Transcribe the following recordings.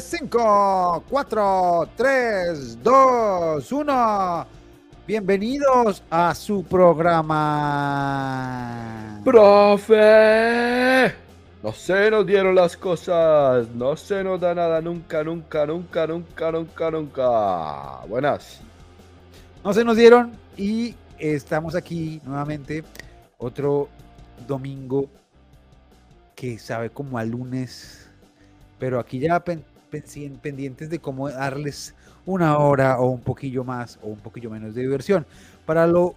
5, 4, 3, 2, 1. Bienvenidos a su programa. ¡Profe! No se nos dieron las cosas. No se nos da nada nunca, nunca, nunca, nunca, nunca, nunca. Buenas. No se nos dieron y estamos aquí nuevamente. Otro domingo que sabe como a lunes. Pero aquí ya pendientes de cómo darles una hora o un poquillo más o un poquillo menos de diversión. Para lo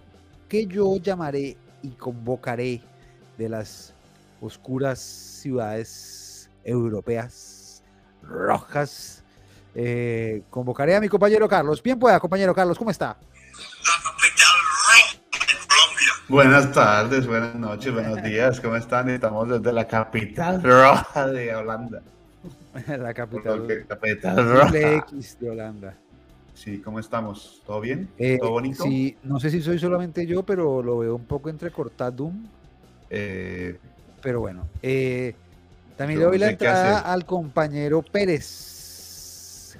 que yo llamaré y convocaré de las oscuras ciudades europeas rojas, eh, convocaré a mi compañero Carlos. Bien pueda, compañero Carlos, ¿cómo está? Buenas tardes, buenas noches, buenos días, ¿cómo están? Estamos desde la capital roja de Holanda. la capital, X de Holanda. Sí, ¿cómo estamos? ¿Todo bien? Eh, ¿Todo bonito? Sí, no sé si soy solamente yo, pero lo veo un poco entrecortado. Eh, pero bueno, eh, también le doy la entrada al compañero Pérez.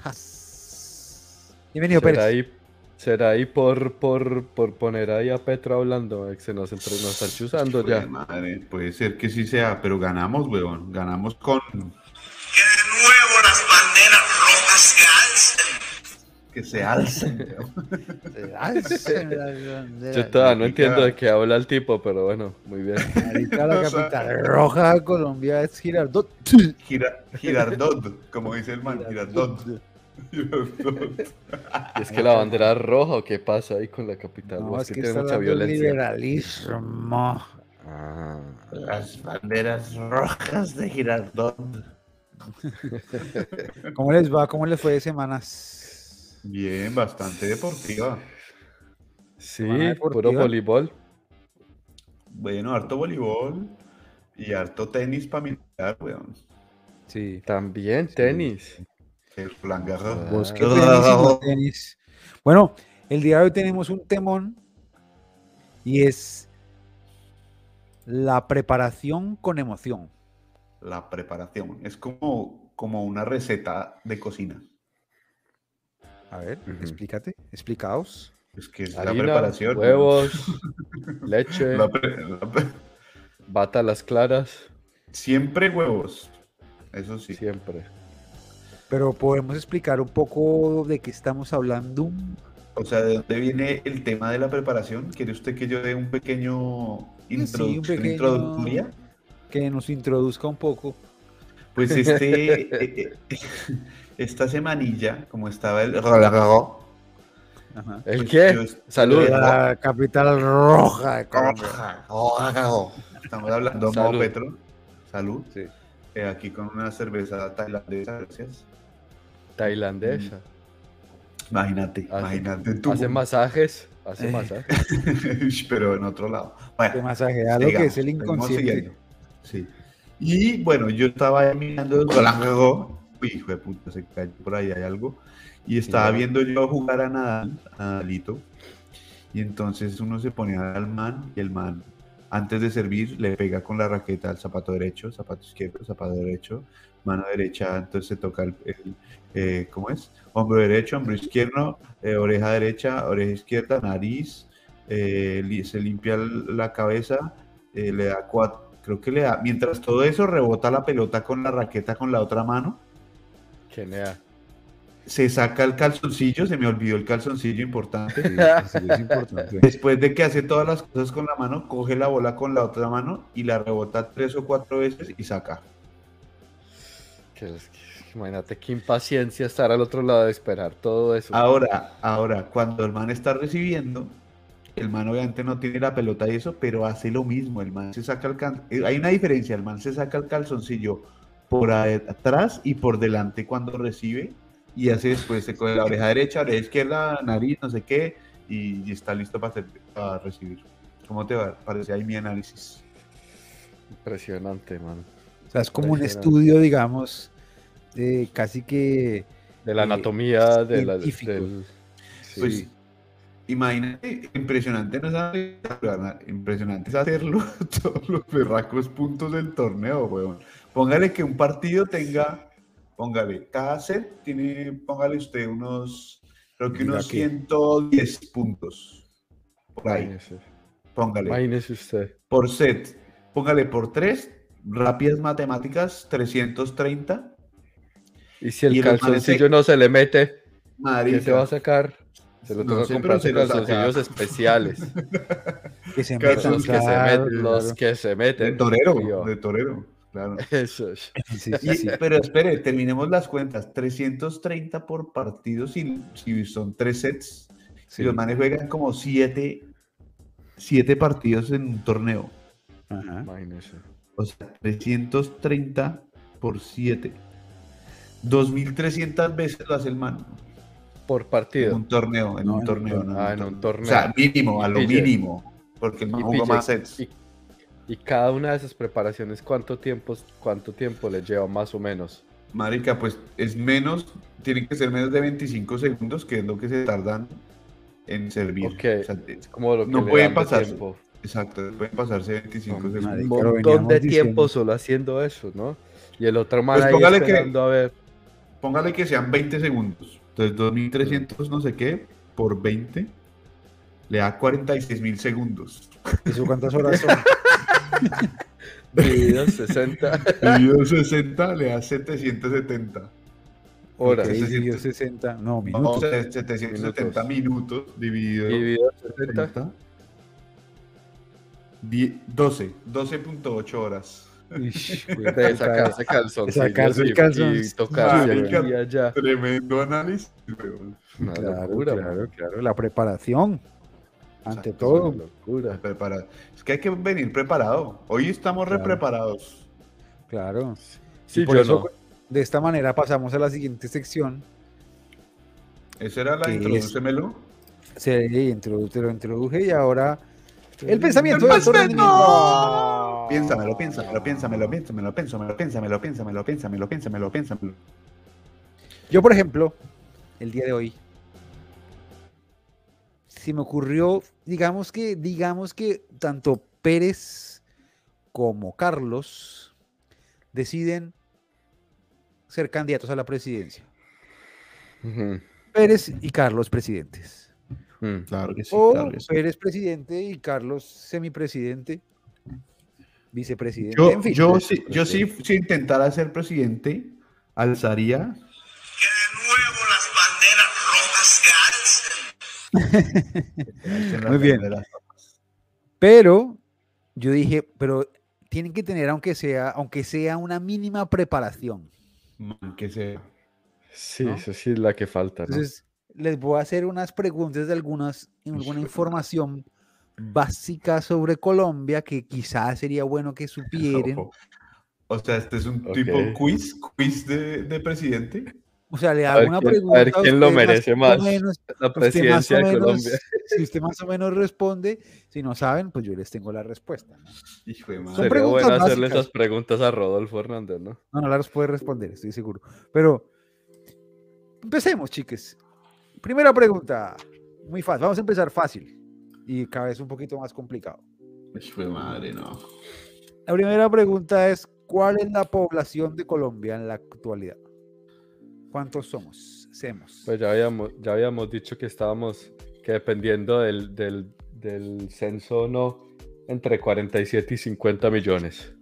Bienvenido, ¿Será Pérez. Ahí, ¿Será ahí por, por, por poner ahí a Petro hablando? Que se nos, entre, nos están chuzando ya. Madre, puede ser que sí sea, pero ganamos, weón. Ganamos con que se alcen. se alcen Yo todavía no entiendo de qué habla el tipo, pero bueno, muy bien. Ahorita la capital roja de Colombia es Girardot. Girardot, como dice el man, Girardot. ¿Es que la bandera roja o qué pasa ahí con la capital? No, es, que, tiene mucha violencia. Liberalismo. Ah. Las banderas rojas de Girardot. ¿Cómo les va? ¿Cómo les fue de semanas? Bien, bastante deportiva. Sí, puro voleibol. Bueno, harto voleibol y harto tenis para mirar, weón. Sí, también tenis. El ah. Bueno, el día de hoy tenemos un temón y es la preparación con emoción. La preparación. Es como, como una receta de cocina. A ver, explícate, explicaos. Es que es la preparación. Huevos, leche, bata las claras. Siempre huevos, eso sí. Siempre. Pero podemos explicar un poco de qué estamos hablando. O sea, ¿de dónde viene el tema de la preparación? ¿Quiere usted que yo dé un pequeño, introductoria? Que nos introduzca un poco. Pues este, eh, eh, esta semanilla, como estaba el... ¿El qué? Salud. La capital roja de Estamos hablando de Petro. Salud. Sí. Eh, aquí con una cerveza tailandesa, gracias. Tailandesa. Mm. Imagínate, imagínate tú. Hace masajes, hace masajes. Pero en otro lado. Bueno, masajea lo que es el inconsciente. Sí. Y bueno, yo estaba mirando el hijo de puta, se cayó por ahí, hay algo. Y estaba viendo yo jugar a Nadal, a Nadalito. Y entonces uno se pone al man y el man, antes de servir, le pega con la raqueta al zapato derecho, zapato izquierdo, zapato derecho, mano derecha, entonces se toca el, eh, ¿cómo es? Hombro derecho, hombro izquierdo, eh, oreja derecha, oreja izquierda, nariz, eh, se limpia la cabeza, le da cuatro, creo que le da, mientras todo eso rebota la pelota con la raqueta con la otra mano se saca el calzoncillo, se me olvidó el calzoncillo importante. Después de que hace todas las cosas con la mano, coge la bola con la otra mano y la rebota tres o cuatro veces y saca. Imagínate qué impaciencia estar al otro lado de esperar todo eso. Ahora, ahora, cuando el man está recibiendo, el man obviamente no tiene la pelota y eso, pero hace lo mismo. El man se saca el Hay una diferencia, el man se saca el calzoncillo por atrás y por delante cuando recibe y hace después se coge la oreja derecha, oreja izquierda, nariz, no sé qué y, está listo para, recibir. ¿Cómo te parece ahí mi análisis? Impresionante, man. O sea, es como un estudio, digamos, de casi que... De la anatomía de la... Del, pues, imagínate, impresionante no es ganar, impresionante es hacerlo todos los berracos puntos del torneo, weón. Póngale que un partido tenga, póngale, cada set tiene, póngale usted unos, creo que unos que- 110 puntos. Por ahí, Imagínese. póngale. Imagínese usted. Por set, póngale por 3, rápidas matemáticas, 330. Y si el Y calzoncillo se- no se le mete, ¿qué se va a sacar? Se lo No toca sé, comprar calzoncillos especiales. Que se los que se claro, meten, los que se De meten. torero, tío. de torero, claro. Eso es. Sí, Y- sí, sí. pero espere, terminemos las cuentas. 330 por partido si, si son tres sets. Sí. Y los manes juegan como siete, siete partidos en un torneo. Ajá. Imagínese. O sea, 330 por 7. 2300 veces lo hace el man. Por En partido. un torneo, en No, un en torneo. no Ah, en un torneo. O sea, mínimo, a lo pille. mínimo. Porque el man jugó más sets. Y, y cada una de esas preparaciones, ¿cuánto tiempo, cuánto tiempo le lleva más o menos? Marica, pues es menos, tiene que ser menos de 25 segundos, que es lo que se tardan en servir. Ok. O sea, Es como lo que No le pueden pasarse. tiempo. Exacto, pueden pasarse 25 Un Marica, segundos. lo montón de diciendo. tiempo solo haciendo eso, ¿no? Y el otro man Pues ahí póngale que- a ver. Póngale que sean 20 segundos. Entonces 2300 no sé qué por 20 le da 46 mil segundos. ¿Eso cuántas horas son? Dividido en 60 Dividido en 60 le da 770. horas. Ok, Ese dividido siente- 60, no, O minutos. sea, 770 minutos, dividido Dividido en 60. 60. Die- 12, 12.8 horas. Ish, De sacarse calzoncillos sacarse el calzón- y tocarse Marica. aquí y allá. Tremendo análisis. Una Claro, locura, claro, claro. La preparación. Ante Exacto, todo. Una locura. Prepara- Es que hay que venir preparado. Hoy estamos Claro. re preparados. Claro. Sí, Y por yo eso, no. de esta manera pasamos a la siguiente sección. Esa era la introdúcemelo. Se introdu- te lo introduje y ahora el pensamiento de alto pensamiento! rendimiento. Piénsamelo, piénsamelo, piénsamelo, piénsamelo, piénsamelo, piénsamelo, piénsamelo, piénsamelo, piénsamelo, piénsamelo. Yo, por ejemplo, el día de hoy, se me ocurrió, digamos que, digamos que tanto Pérez como Carlos deciden ser candidatos a la presidencia. Pérez y Carlos presidentes. Mm. Claro que sí, o claro que sí. Pérez presidente y Carlos semipresidente, vicepresidente. Yo, en fin. yo, sí, yo sí, si intentara ser presidente, alzaría. que de nuevo las banderas rojas que alcen. Muy bien. Pero yo dije, pero tienen que tener aunque sea, aunque sea una mínima preparación. Man, que sea. Sí, ¿No? eso sí es la que falta, ¿no? Entonces, les voy a hacer unas preguntas de algunas, alguna información básica sobre Colombia que quizás sería bueno que supieran. O sea, este es un Ok. tipo quiz, quiz de, de presidente. O sea, le hago una quién- a pregunta. ver quién lo merece o más. menos- La más presidencia de menos- Colombia. Si usted más o menos responde, si no saben, pues yo les tengo la respuesta. ¿no? Hijo de madre. Son Sería preguntas bueno hacerle básicas. esas preguntas a Rodolfo Hernández, ¿no? No, no las puede responder, estoy seguro. Pero empecemos, chiques. Primera pregunta. Muy fácil. Vamos a empezar fácil y cada vez un poquito más complicado. De madre, no. La primera pregunta es, ¿cuál es la población de Colombia en la actualidad? ¿Cuántos somos? Semos. Pues ya habíamos, ya habíamos dicho que estábamos, que dependiendo del, del, del censo, no, entre 47 y 50 millones.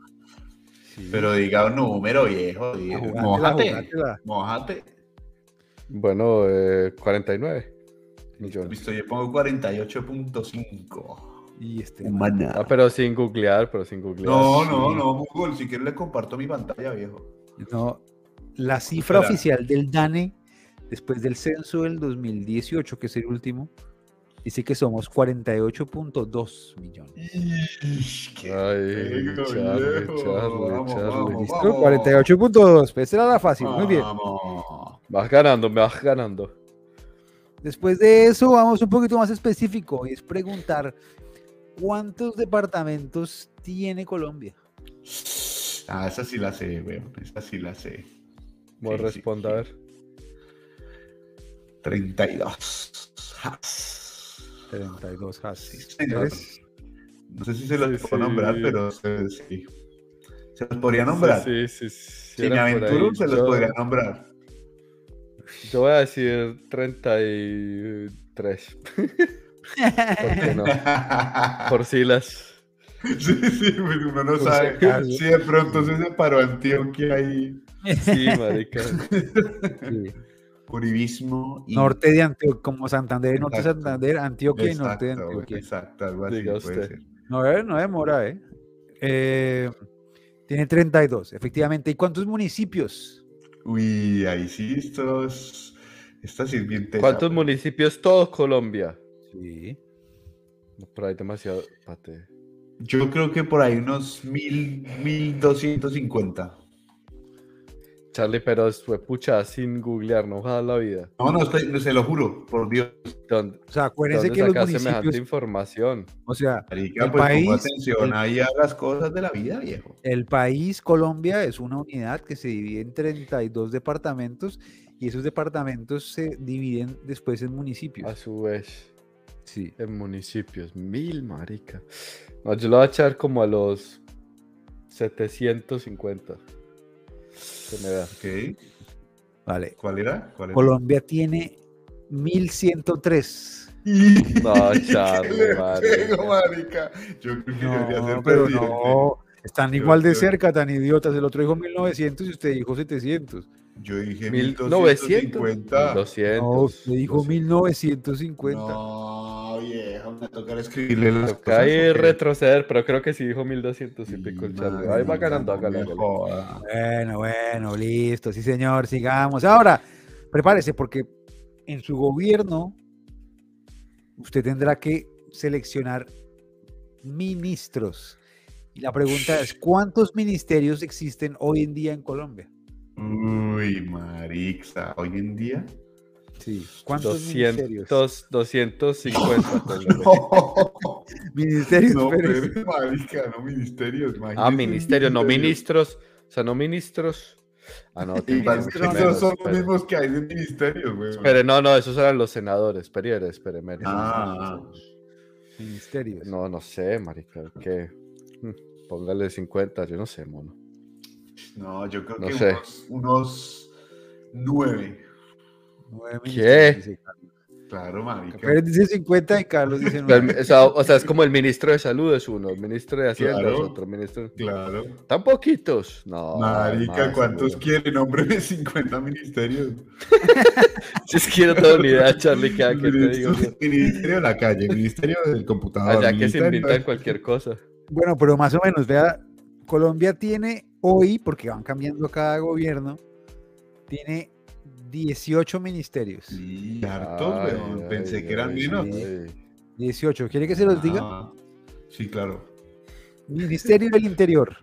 Sí. Pero diga un número viejo. jugátela. Mójate. Bueno, eh, 49 millones. Visto, yo pongo 48.5. Y este. Humana. Ah, pero sin googlear, pero sin googlear. No, no, no, Google. Si quieres le comparto mi pantalla, viejo. No, la cifra Espera. oficial del DANE, después del censo del 2018, que es el último, dice que somos 48.2 millones. Ay, Charlie, Charlie, Charlie. ¿Listo? 48.2. Pues era la fácil. Muy bien. Vamos. Vas ganando, me vas ganando. Después de eso, vamos un poquito más específico y es preguntar cuántos departamentos tiene Colombia. Ah, esa sí la sé, weón. Esa sí la sé. Voy Sí, a sí, responder. sí. 32. Jas. 32 has. Sí, señor. ¿Tres? No sé si se los Sí, puedo nombrar, sí. pero se, sí. se los podría nombrar. Sí, sí, sí. si me era por aventuro, ahí. se los Yo- podría nombrar. Yo voy a decir 33. ¿Por qué no? Por si las. Sí, sí, pues uno no Por sabe si si de pronto se separó Antioquia y Sí, marica. Sí. Uribismo y Norte de Antioquia, como Santander, norte de. Santander, Antioquia y norte de Antioquia. Exacto, algo así Diga puede usted. ser. No, eh, no demora, ¿eh? Eh, Tiene 32, efectivamente. ¿Y cuántos municipios? Uy, ahí sí, estos, esta sí es bien tesa, ¿Cuántos municipios? Todo Colombia. Sí. Por ahí demasiado. Pate. Yo creo que por ahí unos mil, mil doscientos cincuenta. Charlie, pero fue pucha sin googlear, no jodas la vida. No, no, estoy- se lo juro, por Dios. ¿Dónde, O sea, acuérdense dónde que los sacas semejante municipios, información? o sea, Marica, El pues país- atención el- ahí a las cosas de la vida, viejo. el país Colombia es una unidad que se divide en 32 departamentos y esos departamentos se dividen después en A municipios. su vez, Sí. en municipios. Mil, marica. No, yo lo voy a echar como a los 750. Que me da. Ok, Vale. ¿Cuál era? ¿Cuál era? Colombia tiene 1103. No, Charlie, ¿Qué le marica. Yo creo que debería ser No, pero presidente. no. Están Yo- igual de yo- cerca, tan idiotas. El otro dijo 1900 y usted dijo 700. Yo dije 1900. 1250. 200. No, usted dijo 200. 1950. No, me tocará escribirle las retroceder, pero creo que sí dijo 1200 y pico el Charlie. Ahí va ganando, no hágale. Bueno, bueno, listo. Sí, señor, sigamos. Ahora, prepárese porque en su gobierno usted tendrá que seleccionar ministros. Y la pregunta es, ¿cuántos ministerios existen hoy en día en Colombia? Uy, marixa, hoy en día. Sí. ¿Cuántos ministerios? 200, 250. póngale. No, Ministerios, no, pero- pero, marica, no ministerios. Ah, imagínese ministerio, no ministerios. ministros. O sea, no ministros. Ah, no, Y esos menos, son los espere. mismos que hay de ministerios, güey. Espere, no, no, esos eran los senadores. Espere, espere, menos. Ah. ministerios. No, no sé, marica. ¿Qué? Hmm, Póngale 50, yo no sé, mono. No, yo creo No que sé. unos, unos nueve. ¿Qué? Claro, marica. Pérez dice 50 y Carlos dice Pero el- 9. o, sea, o sea, es como el ministro de salud es uno, el ministro de Hacienda es Claro. otro, ministro... Claro. Tan poquitos. No. Marica, más, ¿cuántos seguro. quieren? Nómbreme 50 ministerios. Si es que no tengo ni idea, Charlie, ¿qué, qué te digo? Ministerio de la calle, Ministerio del computador. Allá que se inventan cualquier cosa. Bueno, pero más o menos, vea, Colombia tiene hoy, porque van cambiando cada gobierno, tiene 18 ministerios. Sí, hartos, Ay, weón. ay, Pensé que eran ay, menos. ay. 18. ¿Quiere que se los diga? Ah, sí, claro. Ministerio del Interior,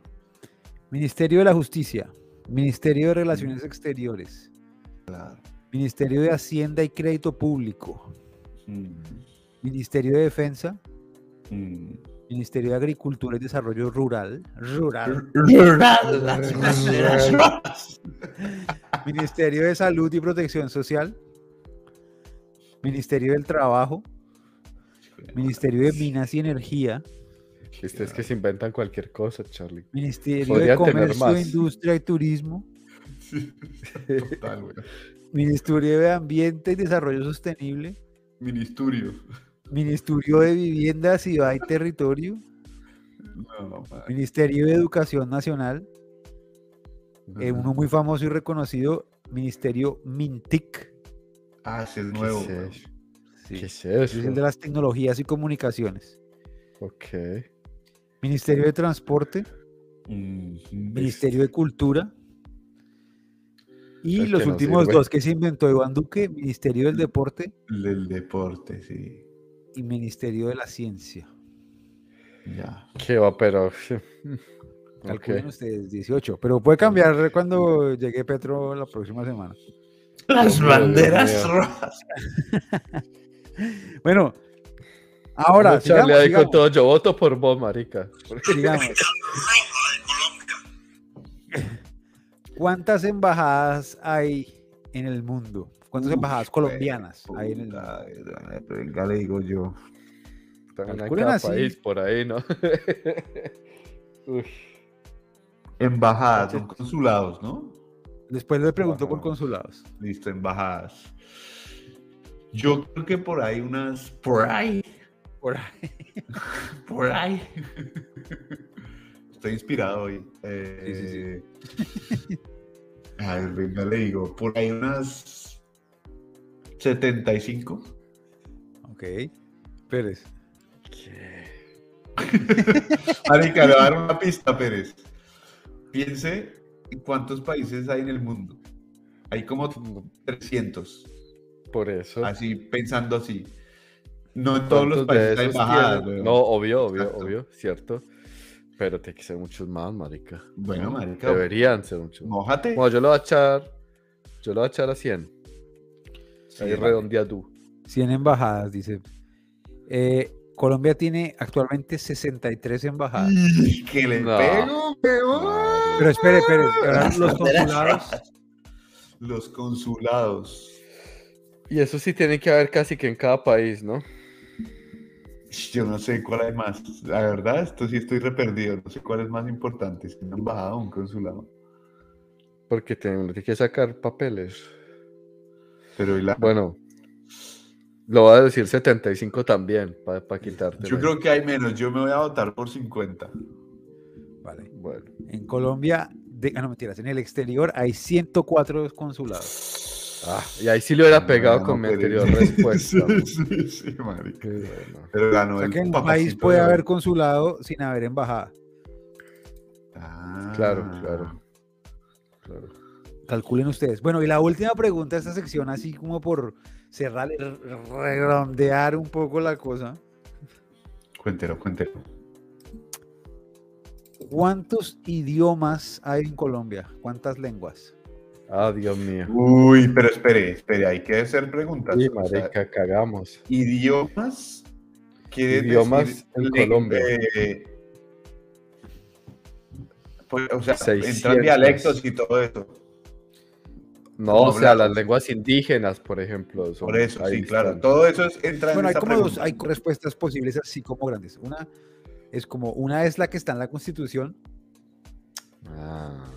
Ministerio de la Justicia, Ministerio de Relaciones Exteriores, Claro. Ministerio de Hacienda y Crédito Público, Mm, Ministerio de Defensa, mm. Ministerio de Agricultura y Desarrollo Rural, Rural, Ministerio de Salud y Protección Social, Ministerio del Trabajo, Ministerio de Minas y Energía, Viste, es que se inventan cualquier cosa, Charlie. Ministerio de Podrían Comercio. Industria y Turismo, Sí, total, weón. Ministerio de Ambiente y Desarrollo Sostenible, Ministerio. Ministerio de Vivienda, Ciudad y Territorio, No. Ministerio de Educación Nacional, eh, uno muy famoso y reconocido, Ministerio MINTIC, Ah, ese es ¿Qué nuevo. es weón. eso? sí, ¿Qué es es el de eso? las tecnologías y comunicaciones, Ok. Ministerio de Transporte. Ministerio de Cultura. Y los últimos sirve. dos que se inventó Iván Duque, Ministerio del Deporte Del deporte, sí. y Ministerio de la Ciencia. Ya. ¿Qué va, pero? Calculen ustedes, 18. Pero puede cambiar cuando llegue Petro la próxima semana. Las banderas rojas. Bueno, ahora, sigamos, ahí sigamos, con todo, yo voto por vos, marica. sigamos. ¿Cuántas embajadas hay en el mundo? ¿Cuántas Uf, embajadas colombianas hay en el mundo? Venga, le digo yo. También en Calculen cada así. país por ahí, ¿no? Uy, Embajadas, son consulados, ¿no? Después le preguntó por consulados. Listo, embajadas. Yo creo que por ahí unas. Por ahí. Por ahí. Por ahí. Estoy inspirado hoy. Eh, A ver, venga, le digo. Por ahí unas 75. Ok. Pérez. ¿qué? Marica, le voy a dar una pista, Pérez. Piense en cuántos países hay en el mundo. Hay como 300. Por eso. Así, pensando así. No en todos los ¿Cuántos de países hay embajadas, tienen? No, obvio, obvio, Exacto. obvio, cierto. Pero tiene que ser muchos más, marica. Bueno, marica. Deberían ser muchos más. Mójate. Bueno, yo lo voy a echar. Yo lo voy a echar a 100. Sí, Ahí vale. redondeado. 100 embajadas, dice. Eh, Colombia tiene actualmente 63 embajadas. Y que le No. pego, weón. Pero espere, espere. Los consulados. Los consulados. Y eso sí tiene que haber casi que en cada país, ¿no? Yo no sé cuál hay más. La verdad, esto sí estoy re perdido. No sé cuál es más importante, si una embajada o un consulado. Porque tiene que sacar papeles. Pero y la- Bueno, lo voy a decir 75 también, para quitarte. yo creo que hay menos. Yo me voy a votar por 50. Vale. Bueno, En Colombia, de, ah, no mentiras, en el exterior hay 104 consulados. ah, y ahí sí lo hubiera pegado No, con mi pero- anterior respuesta. sí, sí, sí, marica. Qué bueno. Pero ganó O sea el que en un país puede de haber consulado sin haber embajada. Ah. Claro, claro. claro. Calculen ustedes. Bueno, y la última pregunta de esta sección, así como por cerrar, redondear un poco la cosa. Cuéntelo, cuéntelo. ¿Cuántos idiomas hay en Colombia? ¿Cuántas lenguas? Ah, Dios mío. Uy, pero espere, espere, hay que hacer preguntas. Sí, O sea, marica, cagamos. idiomas. quiere Idiomas decir en Colombia. eh, pues, o sea, 600. entran dialectos y todo eso. No, ¿Cómo o sea, las lenguas indígenas, por ejemplo. son- Por eso, sí, claro. Todo eso es, entra en Bueno, hay esa como dos, hay respuestas posibles así como grandes. Una es como, una es la que está en la Constitución, Ah,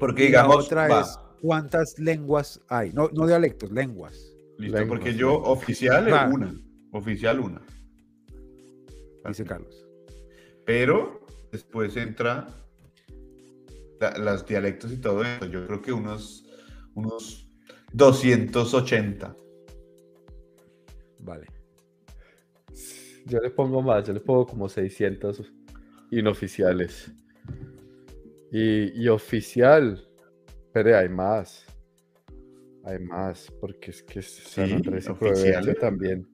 Porque y la digamos, otra va, es cuántas lenguas hay. No, no dialectos, lenguas. listo, lenguas, porque yo lenguas. oficial es una, oficial una. Dice Carlos. Pero después entra la- los dialectos y todo eso. Yo creo que unos, unos 280. Vale. Yo le pongo más, yo le pongo como 600 inoficiales. Y, y oficial, pero hay más. Hay más, porque es que San Andrés y también.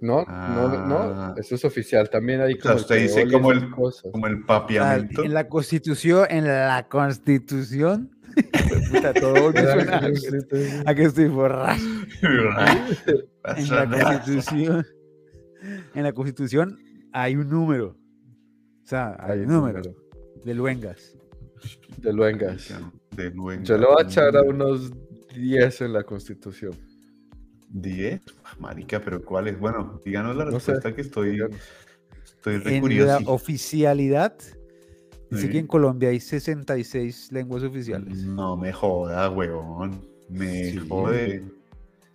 No, no, no, Ah. eso es oficial. También hay O sea, usted dice como el- cosas. Como el Ah, papiamento. En la Constitución, en la Constitución. Puta, todo me suena a que estoy borracho. En la Constitución. En la Constitución hay un número. O sea, hay, Hay un número, de luengas. de luengas. De nuevo. Yo le voy a echar a unos 10 en la constitución. 10. Marica, pero ¿cuál es? Bueno, díganos la No sé. respuesta que estoy, estoy re En la curioso. oficialidad, dice Sí. que en Colombia hay 66 lenguas oficiales. No me joda, huevón. Me Sí. jode.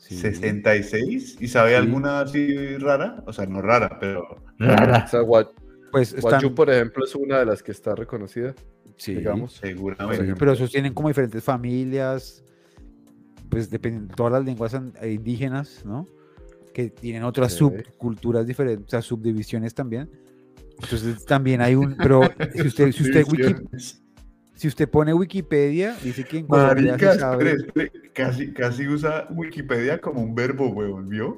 Sí. 66. ¿Y sabe Sí. alguna así rara? O sea, no rara, pero. O sea, Gua- Pues están, Guayú, por ejemplo, es una de las que está reconocida, sí, digamos. Seguramente. sí, pero esos tienen como diferentes familias, pues dependen todas las lenguas eh, indígenas, ¿no? Que tienen otras Sí. subculturas diferentes, o sea, subdivisiones también. Entonces también hay un, pero si usted, si usted, wiki-. Si usted pone Wikipedia, dice que en Colombia Marica, se sabe- espere, espere, Casi, casi usa Wikipedia como un verbo, huevón, ¿vio?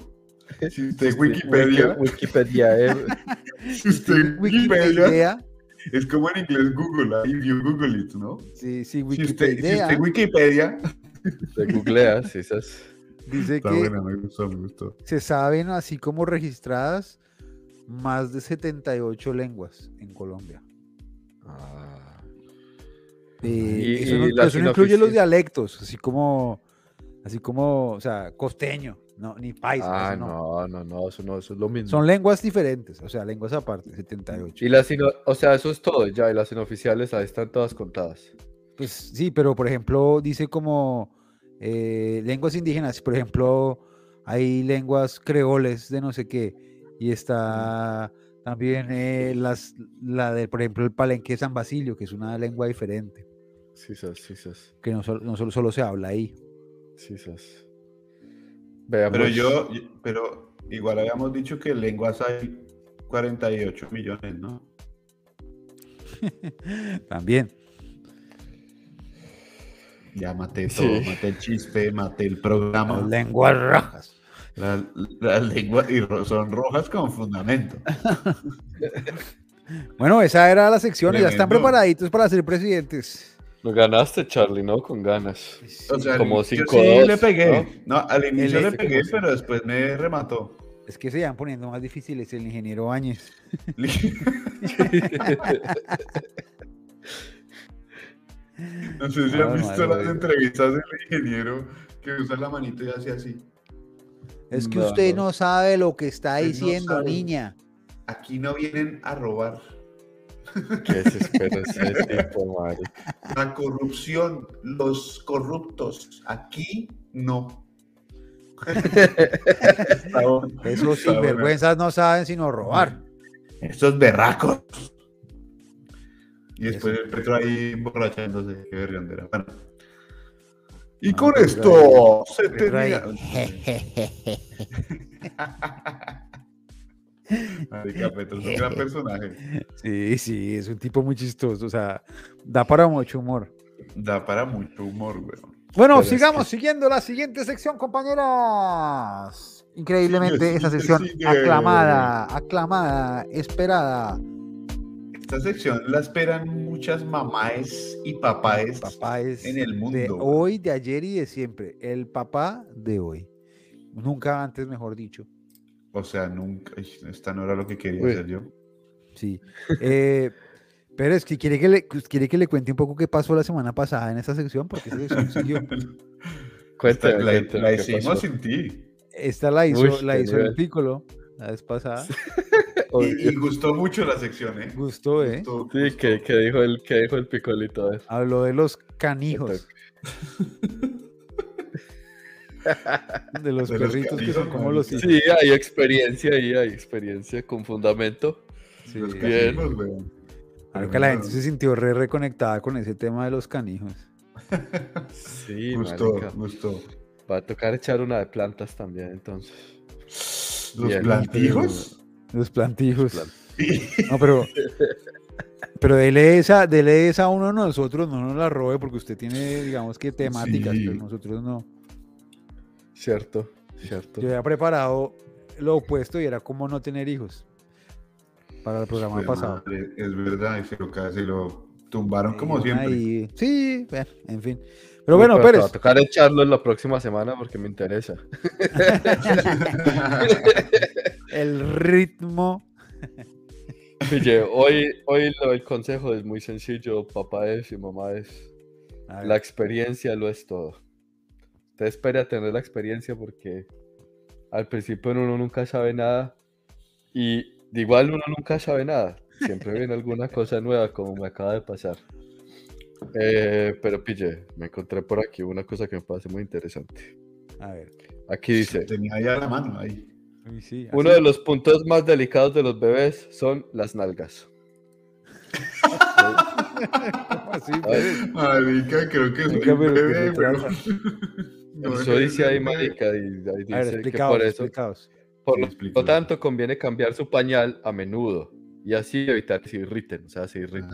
Si usted Sí, Wikipedia, Wiki- Wikipedia es- si usted Wikipedia, Wikipedia, es como en inglés Google, ahí vio Google it, ¿no? sí, sí, Si usted, si Wikipedia usted Wikipedia, de googleas, esas. dice está que buena, me gustó, me gustó. se saben así como registradas más de 78 lenguas en Colombia. Ah, Eh, Y- eso no, las eso no incluye los dialectos, así como, así como, o sea, costeño, no, ni paisa. Ah, no. no, no, no, eso no, eso es lo mismo. Son lenguas diferentes, o sea, lenguas aparte, 78. Y las, o sea, eso es todo ya, y las inoficiales ahí están todas contadas. Pues sí, pero por ejemplo, dice como eh, lenguas indígenas, por ejemplo, hay lenguas creoles de no sé qué, y está también eh, las, la de, por ejemplo, el palenque de San Basilio, que es una lengua diferente, Sí, sas, sí, que no, no solo, solo se habla ahí. sí. Veamos. Pero yo, pero igual habíamos dicho que lenguas hay 48 millones, ¿no? También. Ya maté Sí. todo, maté el chiste, maté el programa. Las lenguas rojas. Las, lenguas y son rojas con fundamento. Bueno, esa era la sección y ya están Tremendo. preparaditos para ser presidentes. Lo ganaste, Charlie, ¿no? Con ganas. O sea, Como yo cinco sí a dos, le pegué. ¿no? al inicio le pegué, pero después me remató. Es que se van poniendo más difíciles el ingeniero Áñez. No sé si han visto madre, las entrevistas del ingeniero que usa la manito y hace así. Es que No, usted no. sabe lo que está no diciendo, niña. Aquí no vienen a robar. ¿Qué desespero ese tipo, madre? La corrupción, los corruptos, aquí no. Esos sinvergüenzas no saben sino robar. Estos berracos. Y después Eso. el Petro ahí emborrachándose. Qué. Bueno. Y con Petro esto se ahí. termina. Marica, Petro es un gran personaje. Sí, sí, es un tipo muy chistoso. O sea, da para mucho humor. Da para mucho humor, weón. Bueno, Pero es sigamos siguiendo la siguiente sección, compañeras. Increíblemente, Sigue, esa sección sigue. aclamada, aclamada, esperada. Esta sección la esperan muchas mamás y papáes Papá es en el de mundo. weón. hoy, de ayer y de siempre. El papá de hoy. Nunca antes, mejor dicho. O sea, nunca. Esta no era lo que quería Uy. hacer yo. Sí. Eh, pero es que quiere que, le, quiere que le cuente un poco qué pasó la semana pasada en esta sección, porque esa sección siguió. Cuéntame, Esta- la, cuéntame la hicimos pasó. sin ti. Esta la hizo, Uy, la hizo el. Piccolo la vez pasada. Y, y gustó mucho la sección, ¿eh? Gustó, ¿eh? Gustó, Sí, gustó. que, que dijo el, que dijo el picolito. Ver. Habló de los canijos. De los De los perritos que son como los hijos. Sí, hay experiencia ahí, hay experiencia con fundamento. Sí. Los Bien. canijos, weón. Claro que la gente se sintió re reconectada con ese tema de los canijos. Sí, Gustó, gustó. Va a tocar echar una de plantas también, entonces. Los plantijos. Los plantijos. Plan- No, pero. Pero dele esa, dele esa a uno de nosotros, no nos la robe, porque usted tiene, digamos que temáticas, Sí. pero nosotros no. Cierto, cierto. Yo había preparado lo opuesto y era como no tener hijos. Para el programa Fue pasado. madre, Es verdad, y se lo, casi lo tumbaron como siempre. ahí- Sí, bueno, en fin. Pero bueno, te Pérez. Va a tocar echarlo en la próxima semana porque me interesa. El ritmo. Pille, hoy, hoy lo- el consejo es muy sencillo, papá es y mamá es. La experiencia lo es todo. Usted espere a tener la experiencia porque al principio uno nunca sabe nada y igual uno nunca sabe nada. Siempre viene alguna cosa nueva como me acaba de pasar. Eh, pero pille, me encontré por aquí una cosa que me parece muy interesante. a ver. Aquí dice, Tenía ya la mano ahí. Uy, sí, uno de los puntos más delicados de los bebés son las nalgas. Marica, creo que soy Marica, un pero ¿qué bebé, trata? No, Eso dice ahí, marica, y ahí A ver, dice que por eso explicaos. Por Sí, lo- explícalo. lo tanto, conviene cambiar su pañal a menudo y así evitar que se irriten, o sea, se irriten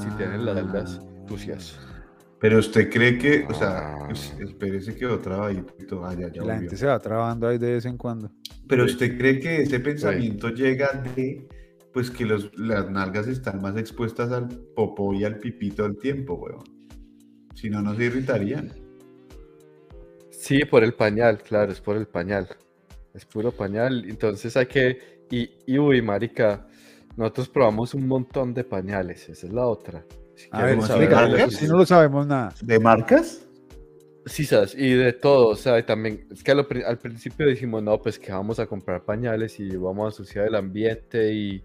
si tienen las nalgas sucias. Pero usted cree que, o sea, Ah. es- espérese que otra vajito. Ah, ya, ya La gente se va trabando ahí de vez en cuando. Pero usted cree que ese pensamiento llega de, pues que los, las nalgas están más expuestas al popó y al pipí todo el tiempo, weón. Si no, no se irritarían. Sí, por el pañal, claro, es por el pañal. Es puro pañal, entonces hay que... Y, y uy, marica, nosotros probamos un montón de pañales, esa es la otra. Si A ver, si no lo sabemos nada. ¿De marcas? Sí, sabes, y de todo, o sea, y también, es que al, pri- al principio dijimos, no, pues que vamos a comprar pañales y vamos a asociar el ambiente y,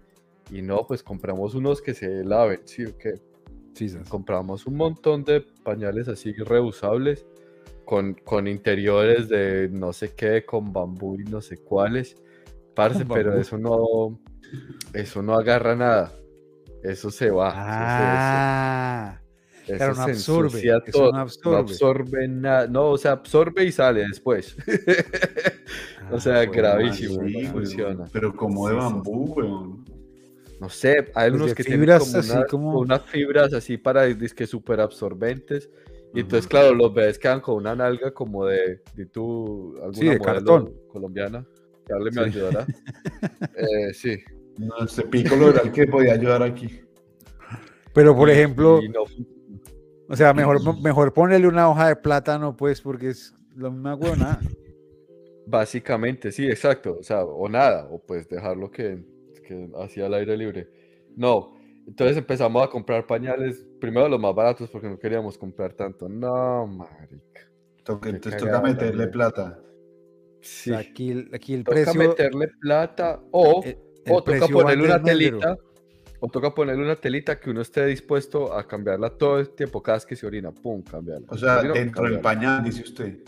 y no, pues compramos unos que se laven, sí, o qué. Sisas. Compramos un montón de pañales así reusables con, con interiores de no sé qué, con bambú y no sé cuáles. Parce, pero eso no, eso no agarra nada. Eso se va. eso- eso- Ah, eso no absorbe, eso no absorbe. absorbe nada. No, o sea, absorbe y sale después. o sea, Ah, gravísimo, Sí, no funciona. Pero como de bambú, weón. No sé, hay Pues unos que tienen fibras como, así como- unas fibras así para disque súper absorbentes. Y entonces, claro, los bebés quedan con una nalga como de, de tú, alguna Sí, de modelo cartón. colombiana. Carle me Sí. ayudará. Eh, sí. No, este Piccolo era el que podía ayudar aquí. Pero por ejemplo, no- o sea, mejor, mejor ponerle una hoja de plátano, pues, porque es la misma huevona. Básicamente, sí, exacto. O sea, o nada, o pues dejarlo que, que así al aire libre. No, entonces empezamos a comprar pañales, primero los más baratos porque no queríamos comprar tanto. No, marica. Toca- Entonces toca meterle plata. Sí. O sea, aquí, el- aquí el Toca precio. meterle plata o, el- o toca ponerle una telita. O toca ponerle una telita que uno esté dispuesto a cambiarla todo el tiempo, cada vez que se orina, pum, cambiarla. O sea, orina, dentro del pañal, dice usted.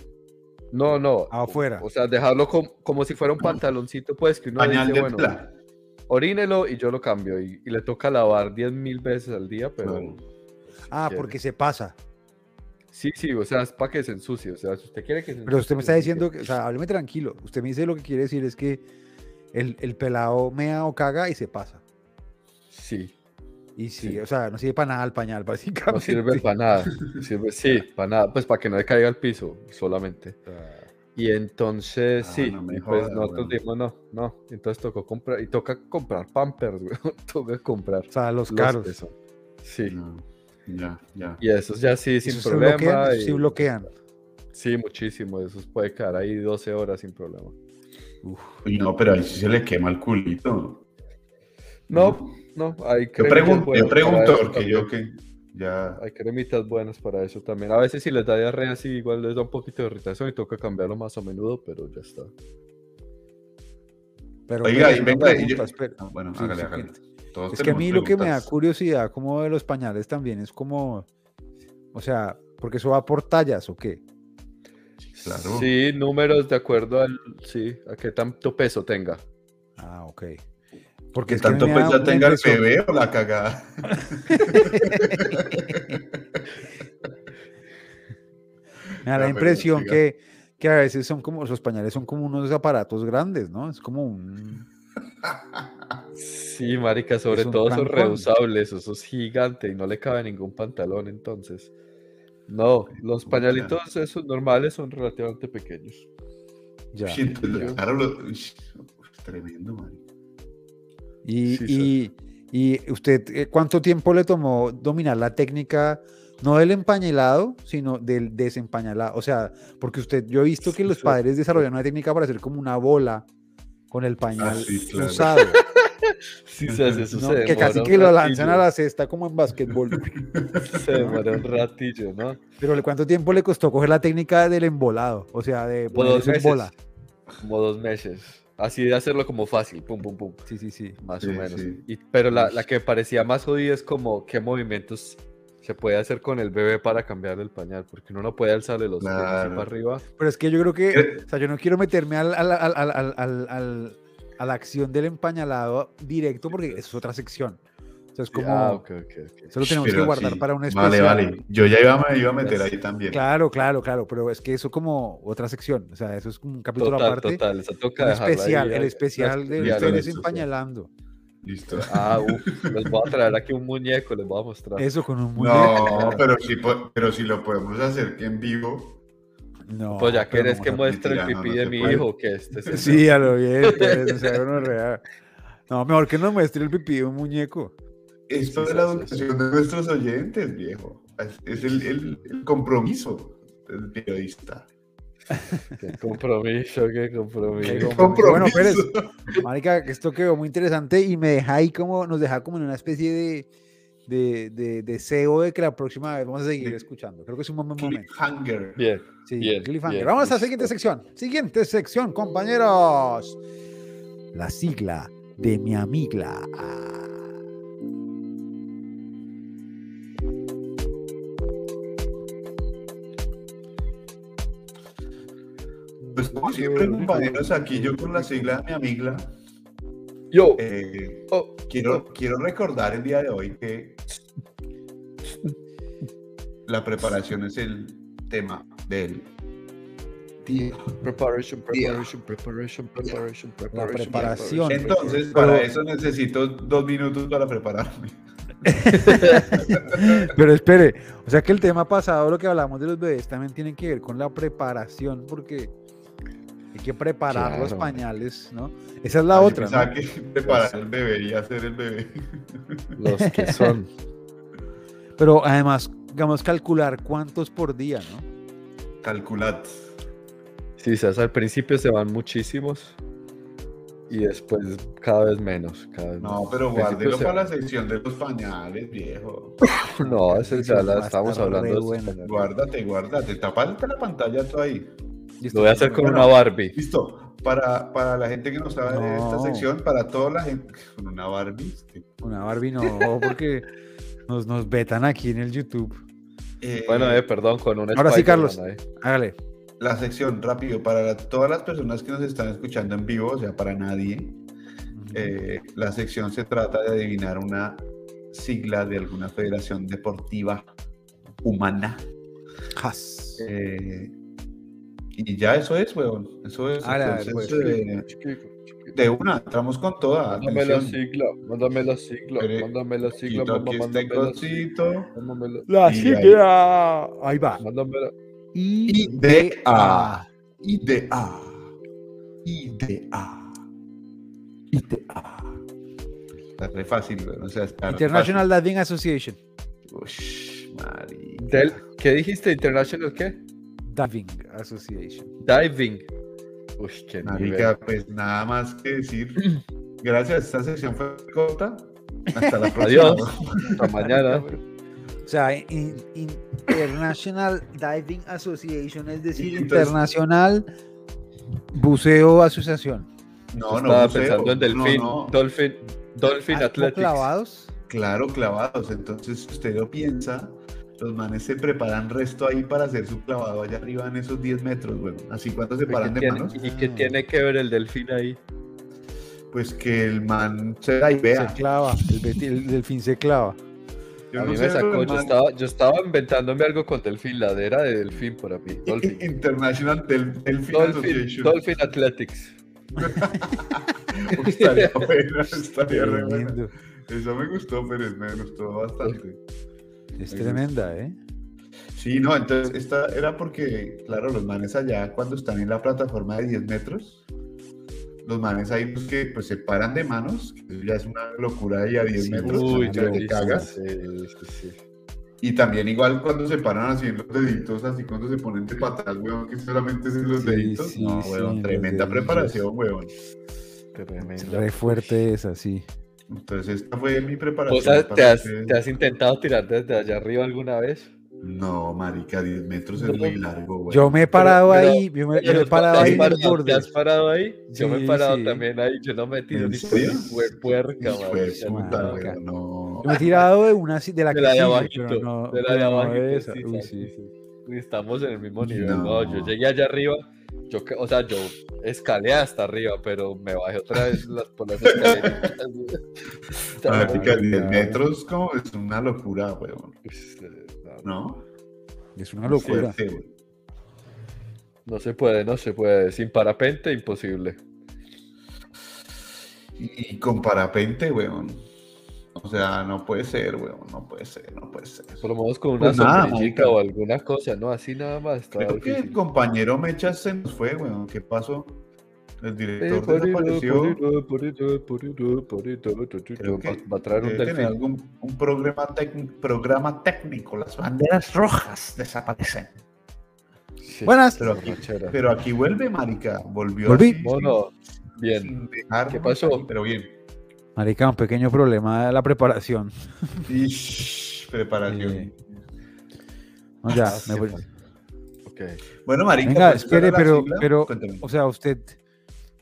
No, no. Afuera. O sea, dejarlo com- como si fuera un pantaloncito, pues, que uno Pañal dice, de bueno, orínelo y yo lo cambio. Y, y le toca lavar 10 mil veces al día, pero. Ah, quiere. porque se pasa. sí, sí, o sea, es para que se ensucie. O sea, si usted quiere que se Pero usted me ensucie, está diciendo ensucie. que, o sea, hábleme tranquilo. Usted me dice lo que quiere decir es que el, el pelado mea o caga y se pasa. Sí, Y sí, Sí. o sea, no sirve para nada el pañal, no básicamente. sirve para nada. Sirve, sí, para nada. Pues para que no le caiga al piso solamente. Y entonces, Ah, sí, no y pues nosotros dijimos, no, no. Entonces tocó comprar, y toca comprar pampers, güey. toca comprar. O sea, los los caros. que son. Sí, No, Ya, ya. y esos ya sí, sin problema. bloquean, esos sí y- bloquean. Sí, muchísimo. Esos puede quedar ahí 12 horas sin problema. Uy, no, pero ahí sí se le quema el culito. No, no, hay Yo cremitas pregunto, buenas yo pregunto porque yo que ya. Hay cremitas buenas para eso también. A veces si les da diarrea, sí, igual les da un poquito de irritación y toca cambiarlo más a menudo, pero ya está. Pero Oiga, y una venga, y pregunta, yo- espera. Ah, bueno, Sí, hágale, sí, hágale. Todos Es que a mí lo que me da curiosidad como de los pañales también es como, o sea, porque eso va por tallas o qué. Claro. Sí, números de acuerdo al, sí, a qué tanto peso tenga. Ah, ok. Porque es tanto una tenga el bebé o la cagada. Me da la pero impresión que, que a veces son como, los pañales son como unos aparatos grandes, ¿no? Es como un... Sí, marica, sobre todo son reusables, eso es gigante y no le cabe ningún pantalón entonces. No, los pañalitos esos normales son relativamente pequeños. Ya. Uy, entonces, ya. claro, lo- tremendo, man. Y, Sí, y, y usted, eh, ¿cuánto tiempo le tomó dominar la técnica, no del empañelado, sino del desempañalado? O sea, porque usted, yo he visto que los Sí. padres desarrollan una técnica para hacer como una bola con el pañal sí, claro. usado, Sí, se hace, eso ¿no? se que casi que lo lanzan a la cesta como en básquetbol. Se demora un ratillo, ¿no? Pero ¿le- ¿cuánto tiempo le costó coger la técnica del embolado? O sea, de Como poner dos eso en bola. Como dos meses. Así de hacerlo como fácil, pum, pum, pum. Sí, sí, sí. Más Sí, o menos. sí. Y- pero la, la que parecía más jodida es como qué movimientos se puede hacer con el bebé para cambiarle el pañal, porque uno no puede alzarle los pies para arriba. Pero es que yo creo que, o sea, yo no quiero meterme al, al- al- al- al- al- al- a la acción del empañalado directo porque eso es otra sección. O sea, es como, Ah, ok, ok, ok. eso lo tenemos que Pero guardar sí, para un especial. Vale, vale. Yo ya iba, me iba a meter ahí también. Claro, claro, claro, pero es que eso como otra sección, o sea, eso es como un capítulo Total, aparte. total. Esa toca Un dejarla ahí, especial, el especial de especial. ustedes listo, sí. empañalando. Listo. Ah, uf, les voy a traer aquí un muñeco, les voy a mostrar. Eso con un muñeco. No, pero sí, pero si lo podemos hacer que en vivo. No, pues ya querés que muestre el no, pipí no de mi puede. hijo, que este es el- Sí, a lo bien, pues, o sea, uno real. No, mejor que nos muestre el pipí de un muñeco. Esto es la educación de nuestros oyentes, viejo. Es, el, el- el compromiso del periodista. Qué compromiso, qué compromiso. Qué compromiso. Bueno, compromiso. Marica, esto quedó muy interesante y me deja ahí como, nos deja como en una especie de, de, de deseo de que la próxima vez vamos a seguir De- escuchando. Creo que es un buen momento. Cliffhanger. Bien. Sí, Bien, cliffhanger. bien, Vamos a la siguiente sección. Siguiente sección, compañeros. La sigla de mi amigla. Pues como siempre, compañeros, aquí yo con la sigla de mi amigla, Yo. eh, oh, quiero, quiero recordar el día de hoy que la preparación es el tema del día. Preparation, preparation, preparation, preparation, preparation. preparación. Entonces, para eso necesito dos minutos para prepararme. Pero espere, o sea que el tema pasado, lo que hablamos de los bebés, también tiene que ver con la preparación, porque que preparar los pañales, ¿no? Esa es la otra. Pensaba ¿no? que preparar el bebé y hacer el bebé. Los que son. Pero además, digamos, calcular cuántos por día, ¿no? Calculad. Sí, sabes, al principio se van muchísimos y después cada vez menos. Cada vez No, menos. pero guárdelo se para la sección de los pañales, viejo. No, esa ya la estamos hablando. Guárdate, guárdate. Tapate la pantalla tú ahí. Listo. Lo voy a hacer con Bueno, una Barbie. Listo. Para, para la gente que no sabe de esta No. sección, para toda la gente. Con una Barbie. este, Una Barbie no, porque nos, nos vetan aquí en el YouTube. eh, Bueno, eh, perdón, con un Ahora sí, Carlos. ahí. Hágale. La sección, rápido, para la- todas las personas que nos están escuchando en vivo, o sea, para nadie, eh, la sección se trata de adivinar una sigla de alguna federación deportiva humana. Has. Eh, y ya eso es, weón. Eso es. Ah, la- entonces, pues, eh, de una, entramos con toda. Mándame la atención. sigla, mándame la sigla, Espere, mándame la sigla, mamá, este mándame la sigla, cosito. mándame la- La sigla. Ahí va. mándame la- IDA. IDA. IDA. IDA. Está re fácil, weón. O sea, está International Diving Association. Ush. Del- ¿Qué dijiste? ¿International qué? Diving Association. Diving. Uy, qué Marica, pues nada más que decir. Gracias, esta sección fue corta. Hasta la próxima. Adiós. Hasta mañana. O sea, in- International Diving Association, es decir, entonces- Internacional Buceo Asociación. No, no, Estaba buceo. pensando en Delfín. No, no. Dolphin, Dolphin Ah, ¿no Athletics. clavados? Claro, clavados. Entonces, si usted lo piensa, los manes se preparan resto ahí para hacer su clavado allá arriba en esos 10 metros, weón. Así cuando se ¿Y qué paran de tiene- manos, ¿Y qué tiene que ver el delfín ahí? pues que el man se da y vea. Se clava, el, el delfín se clava. Yo a mí me sacó, yo estaba, yo estaba inventándome algo con delfín, ladera de delfín por aquí. Dolphin. International Del Delphin Dolphin, Association. Dolphin Athletics. Estaría buena, estaría re buena. Tremendo. Eso me gustó, pero me gustó bastante. Es tremenda, ¿eh? Sí, no, entonces esta era porque, claro, los manes allá cuando están en la plataforma de 10 metros, los manes ahí pues, que pues, se paran de manos, que eso ya es una locura ahí a 10 Sí, metros, Uy, te cagas. Sí, sí, sí. Y también igual cuando se paran así en los deditos, así cuando se ponen de patas, weón, que solamente es en los Sí, deditos. sí, no, weón, tremenda deditos. preparación, weón. Tremendo. Re fuerte esa, sí. Entonces esta fue mi preparación. ¿Vos has- te, para has, que- te has intentado tirar desde allá arriba alguna vez? No, marica, 10 metros es No. muy largo, weón. Yo me he parado pero- ahí, yo me, yo me Pero he parado ¿te has ahí parado- ¿Te has parado ahí? Yo me he parado sí. también ahí. Yo no me he metido ¿En ni serio? por puerca, puta, no. weón, no. Yo me he tirado de una de la De que la de abajito, pero no, de la de no abajito, esa. sí, Uy, sí, Estamos en el mismo nivel. No. No. yo llegué allá arriba. Yo, que- o sea, yo escalé hasta arriba, pero me bajé otra vez las, por las escaleras. Marica, 10 ya. metros como es una locura, weón. no, ¿No? Es una locura. No se puede, no se puede. Sin parapente, imposible. Y con parapente, weón. O sea, no puede ser, weón. No puede ser, no puede ser. Por lo menos con una Pues nada, sombrillita marica. o alguna cosa, ¿no? Así nada más. Está Creo que el compañero Mechas se nos fue, weón. ¿Qué pasó? El director desapareció. Va, a traer un delfín. algún un programa, programa técnico. Las banderas rojas desaparecen. Sí, Buenas. Pero aquí, pero aquí vuelve, marica. Volvió Volví. así, Mono, bien. sin dejarnos ¿Qué pasó? Pero bien. Marica, un pequeño problema de la preparación. Ish, preparación. Eh, No, ya, me voy. man. Ok. Bueno, marica, Venga, pues, ¿cuál espere, pero, sigla? pero, Cuéntame. o sea, usted,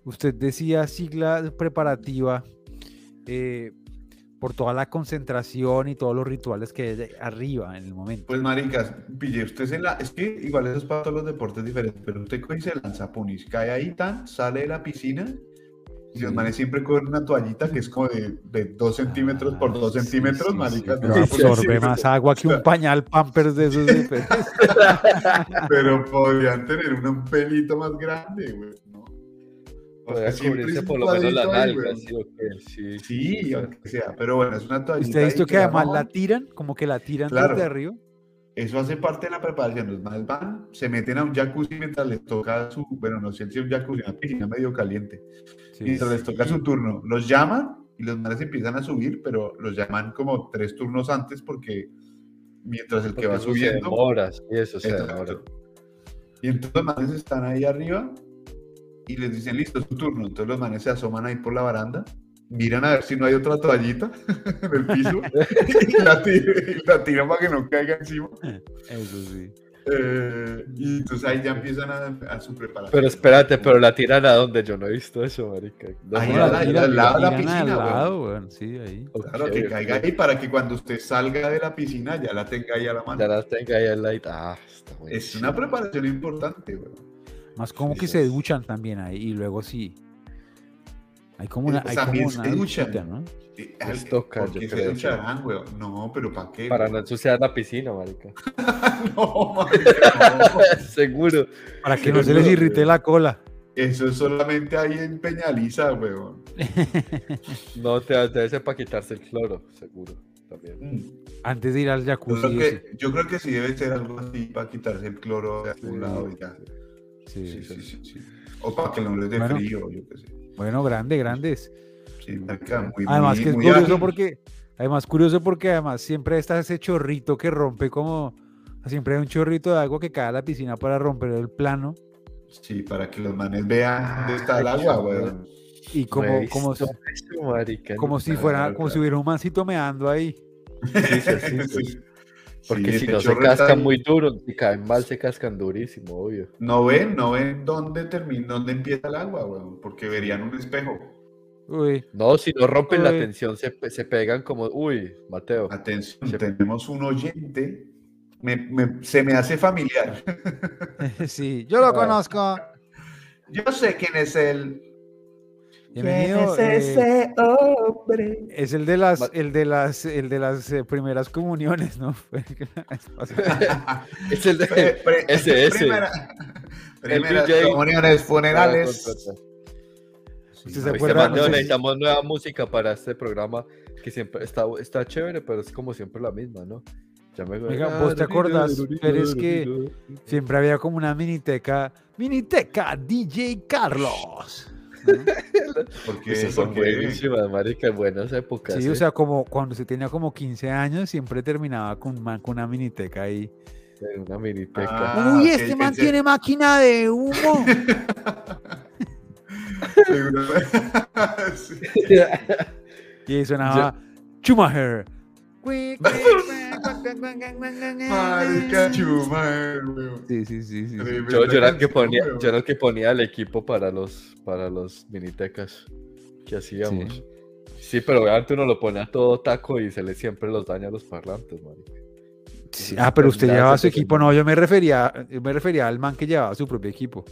usted decía sigla preparativa eh, por toda la concentración y todos los rituales que hay arriba en el momento. Pues maricas, pille, usted se la... Es que igual eso es para todos los deportes diferentes, pero usted coge y se lanza punis, cae ahí tan, sale de la piscina los manes siempre cogen una toallita que es como de, de 2 centímetros por Ah, 2 sí, centímetros, sí, maricas. sí, la absorbe más agua que un pañal pampers de esos. de- Pero podrían tener un pelito más grande, güey, ¿no? O sea, Podría siempre cubrirse por lo menos ahí, nalgas, güey. ¿sí aunque sea, pero bueno, es una toallita. ¿Usted ha visto que además la tiran? Como que la tiran Claro. desde arriba. Eso hace parte de la preparación. Los manes van, se meten a un jacuzzi mientras les toca su, bueno, no sé si es un jacuzzi, una piscina medio caliente. Sí. Mientras les toca su turno, los llaman y los manes empiezan a subir, pero los llaman como tres turnos antes porque mientras el que va subiendo. demora, sí, eso se. Y entonces los manes están ahí arriba y les dicen, listo, es tu turno. Entonces los manes se asoman ahí por la baranda, miran a ver si no hay otra toallita en el piso y y la tiran para que no caiga encima. Eso sí. Eh, y entonces ahí ya empiezan a, a su preparación. Pero espérate, pero la tiran a donde yo no he visto eso, marica. ¿Dónde Ahí la tiran? al lado de la piscina, al weón. lado, weón, Sí, ahí. Ok, Claro, que caiga ahí para que cuando usted salga de la piscina ya la tenga ahí a la mano. Ya la tenga ahí al lado. Ah, está muy Es una preparación importante, güey. Más como Sí, que se duchan también ahí y luego sí. Hay como una, hay también como se una duchan. duchita, ¿no? Eh, Les toca, ¿Por yo qué se creo, sí. ducharán, güey? No, pero ¿para qué? Para no ensuciar la piscina, marica. no, marica, Seguro. Para que no se les irrite la cola. Eso es solamente ahí en Peñaliza, weón. No, te debe ser para quitarse el cloro, seguro. También. Mm. Antes de ir al Yo jacuzzi. creo, ese. que, yo creo que sí debe ser algo así para quitarse el cloro de algún Sí. lado y ya. Sí, Sí, sí. sí, sí, sí. O para que no les dé Bueno. frío, yo qué sé. Bueno, grande, grandes. Sí, marica, muy, Además muy- que es muy curioso ágil. porque, además curioso porque además siempre está ese chorrito que rompe como, siempre hay un chorrito de agua que cae a la piscina para romper el plano Sí, para que los manes vean dónde está el agua, weón. y como, como, visto eso, marica, como no. si fuera, como si hubiera un mancito meando ahí. Sí, sí. Sí. Porque Sí, si no se cascan muy duro, si caen mal se cascan durísimo, obvio. No ven, no ven dónde termina, dónde empieza el agua, weón, porque verían un espejo. Uy, No, si no rompen la tensión, se, se pegan como, uy, Mateo. Atención, Se- tenemos un oyente. Me- me- se me hace familiar. sí, yo lo Ah. conozco. Yo sé quién es él. Bienvenido, ¿Quién es eh, ese hombre? Es el de las, el de las, el de las eh, primeras comuniones, ¿no? Es el de... Pre- pre- Ese, ese. primera- primeras DJ. comuniones funerales. ¿Usted se Sí, acuerda? No sé si- necesitamos nueva música para este programa que siempre está, está chévere, pero es como siempre la misma, ¿no? Ya me Oiga, ¿vos te acordás, Pérez, que- Siempre había como una miniteca, miniteca DJ Carlos. Porque, Esas son porque- buenísimas, marica, en buenas épocas. Sí, o ¿eh? sea, como cuando se tenía como 15 años, siempre terminaba con, man- con una miniteca ahí. Una miniteca. Ah, Uy, ok, este man pensé- tiene máquina de humo. Sí. y ahí sonaba Schumacher. Marica chuma, weón. Sí, sí, sí, sí. Yo, yo era el que ponía, yo era el que ponía el equipo para los, para los minitecas que hacíamos. Sí. pero obviamente uno lo pone a todo taco y se le siempre los daña a los parlantes, marica. Sí, Ah, pero usted llevaba su equipo. No, yo me refería, yo me refería al man que llevaba su propio equipo.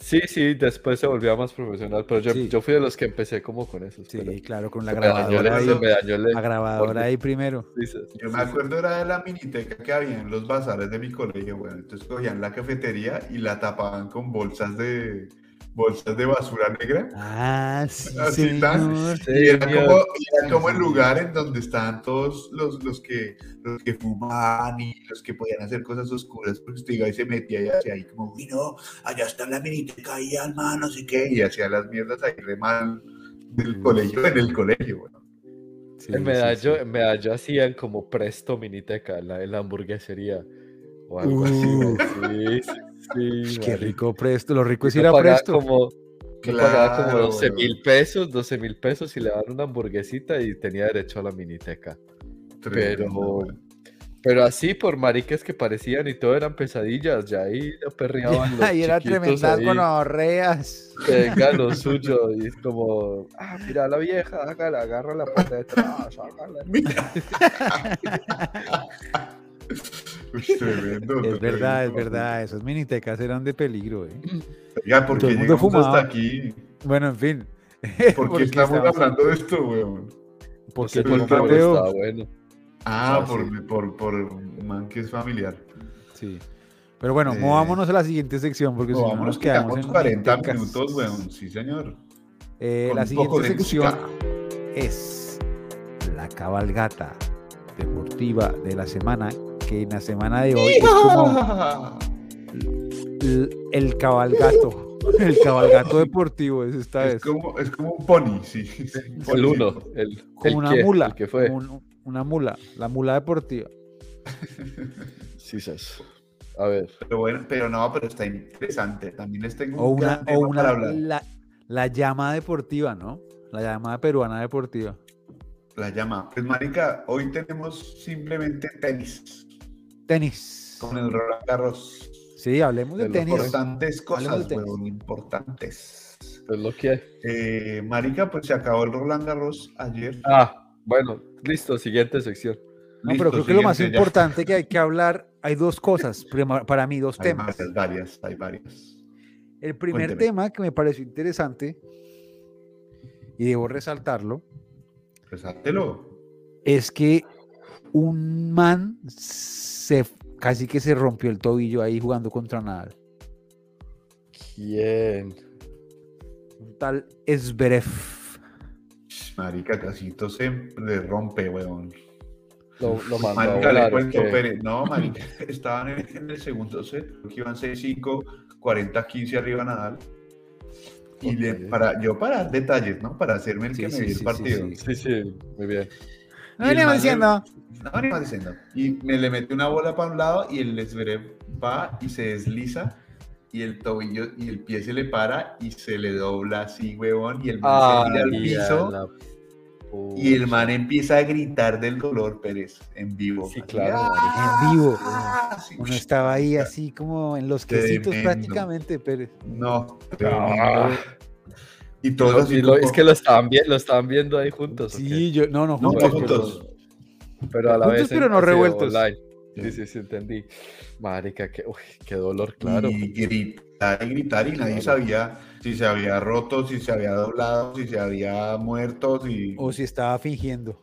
Sí, sí, después se volvía más profesional, pero yo, Sí. yo fui de los que empecé como con eso. Sí, pero claro, con la dañó grabadora ahí. dañó La grabadora ahí primero. sí, sí, sí, Yo me acuerdo era de la miniteca que había en los bazares de mi colegio, bueno, entonces cogían la cafetería y la tapaban con bolsas de bolsas de basura negra. Ah, sí, Así señor. Y era Señor. como, y era Sí, como el sí. lugar en donde estaban todos los, los, que, los que fumaban y los que podían hacer cosas oscuras, porque usted iba y se metía y hacía ahí como, uy, no, allá está la miniteca ahí, alma, no sé qué, y hacía las mierdas ahí re mal del colegio, en el colegio, bueno. Sí, En sí, Medallo, sí. en Medallo hacían como presto miniteca la, la hamburguesería o algo así. Sí, sí, sí, Qué rico presto. Lo rico es ir a presto. Como, pagaba como Claro, 12 weón. mil pesos, 12 mil pesos y le daban una hamburguesita y tenía derecho a la miniteca. Pero, pero así por maricas que parecían y todo eran pesadillas, ya ahí lo perreaban los Ahí era tremenda con ahorreas. que venga lo suyo y es como, ah, mira a la vieja, hágala, agárrala por detrás, hágala. Uy, tremendo, Es verdad, es verdad. Esos minitecas eran de peligro, eh. Ya, ¿por Todo qué el mundo llegamos fumaba. hasta aquí? Bueno, en fin. ¿Por qué Porque estamos estamos- hablando de esto, weón? Porque Porque Mateo- estaba bueno. Ah, Ah, por, sí. por, por un man que es familiar. Sí. Pero bueno, Eh, movámonos a la siguiente sección porque No, si no nos quedamos quedamos en 40 minitecas. minutos, weón. Sí, señor. Eh, la siguiente sección es la cabalgata deportiva de la semana, que en la semana de hoy es como el, el cabalgato, el cabalgato deportivo es esta Es vez, como, es como un pony, sí. sí, El uno, el, como el una que- mula, el que fue. como un- una mula, la mula deportiva. Sí, sas. A ver, Pero bueno, pero no, pero está interesante. También les tengo O un una, gran o para una hablar. la, la llama deportiva, ¿no? La llamada peruana deportiva. La llama. Pues, marica, hoy tenemos simplemente tenis. Tenis. Con el Roland Garros. Sí, hablemos de, De tenis. Importantes cosas, de tenis. weón, importantes. es lo que hay. Eh, marica, pues se acabó el Roland Garros ayer. Ah, bueno, listo, siguiente sección. No, Listo, pero creo que lo más ya. importante que hay que hablar, hay dos cosas, para mí, dos Hay temas. varias, varias, hay varias. El primer Cuénteme. tema que me pareció interesante, y debo resaltarlo, Resáltelo. es que un man se casi que se rompió el tobillo ahí jugando contra Nadal. ¿Quién? Un tal Esberev. Marica, casito se le rompe, weón. Lo, lo mandó Marica, le. Pérez. No, marica, estaban en, en el segundo set, creo que iban 6-5, 40-15 arriba Nadal. Y le, para, yo para detalles, ¿no? Para hacerme el Sí, que sí, me vi sí, el sí, partido. sí. Sí, sí, muy bien. Man le- diciendo. No, ni más diciendo. Y me le mete una bola para un lado y el Zverev va y se desliza y el tobillo y el pie se le para y se le dobla así, huevón, y el man se tira al piso la y el man empieza a gritar del dolor, Pérez, en vivo. Sí, claro, ¡ah! En vivo. Sí, Uno estaba ahí así como en los quesitos Tremendo. prácticamente, Pérez. No, Ah. tremendo. Y Y todos así y lo- como- es que lo estaban, viendo, lo estaban viendo ahí juntos. Sí, yo, no, no, juntos, no, pero- juntos. Pero a la Juntos, vez. pero no revueltos. online. Sí. Sí, sí, entendí. Marica, qué, uy, qué dolor, claro. Y gritar y gritar y nadie Claro. sabía si se había roto, si se había doblado, si se había muerto, si... O si estaba fingiendo.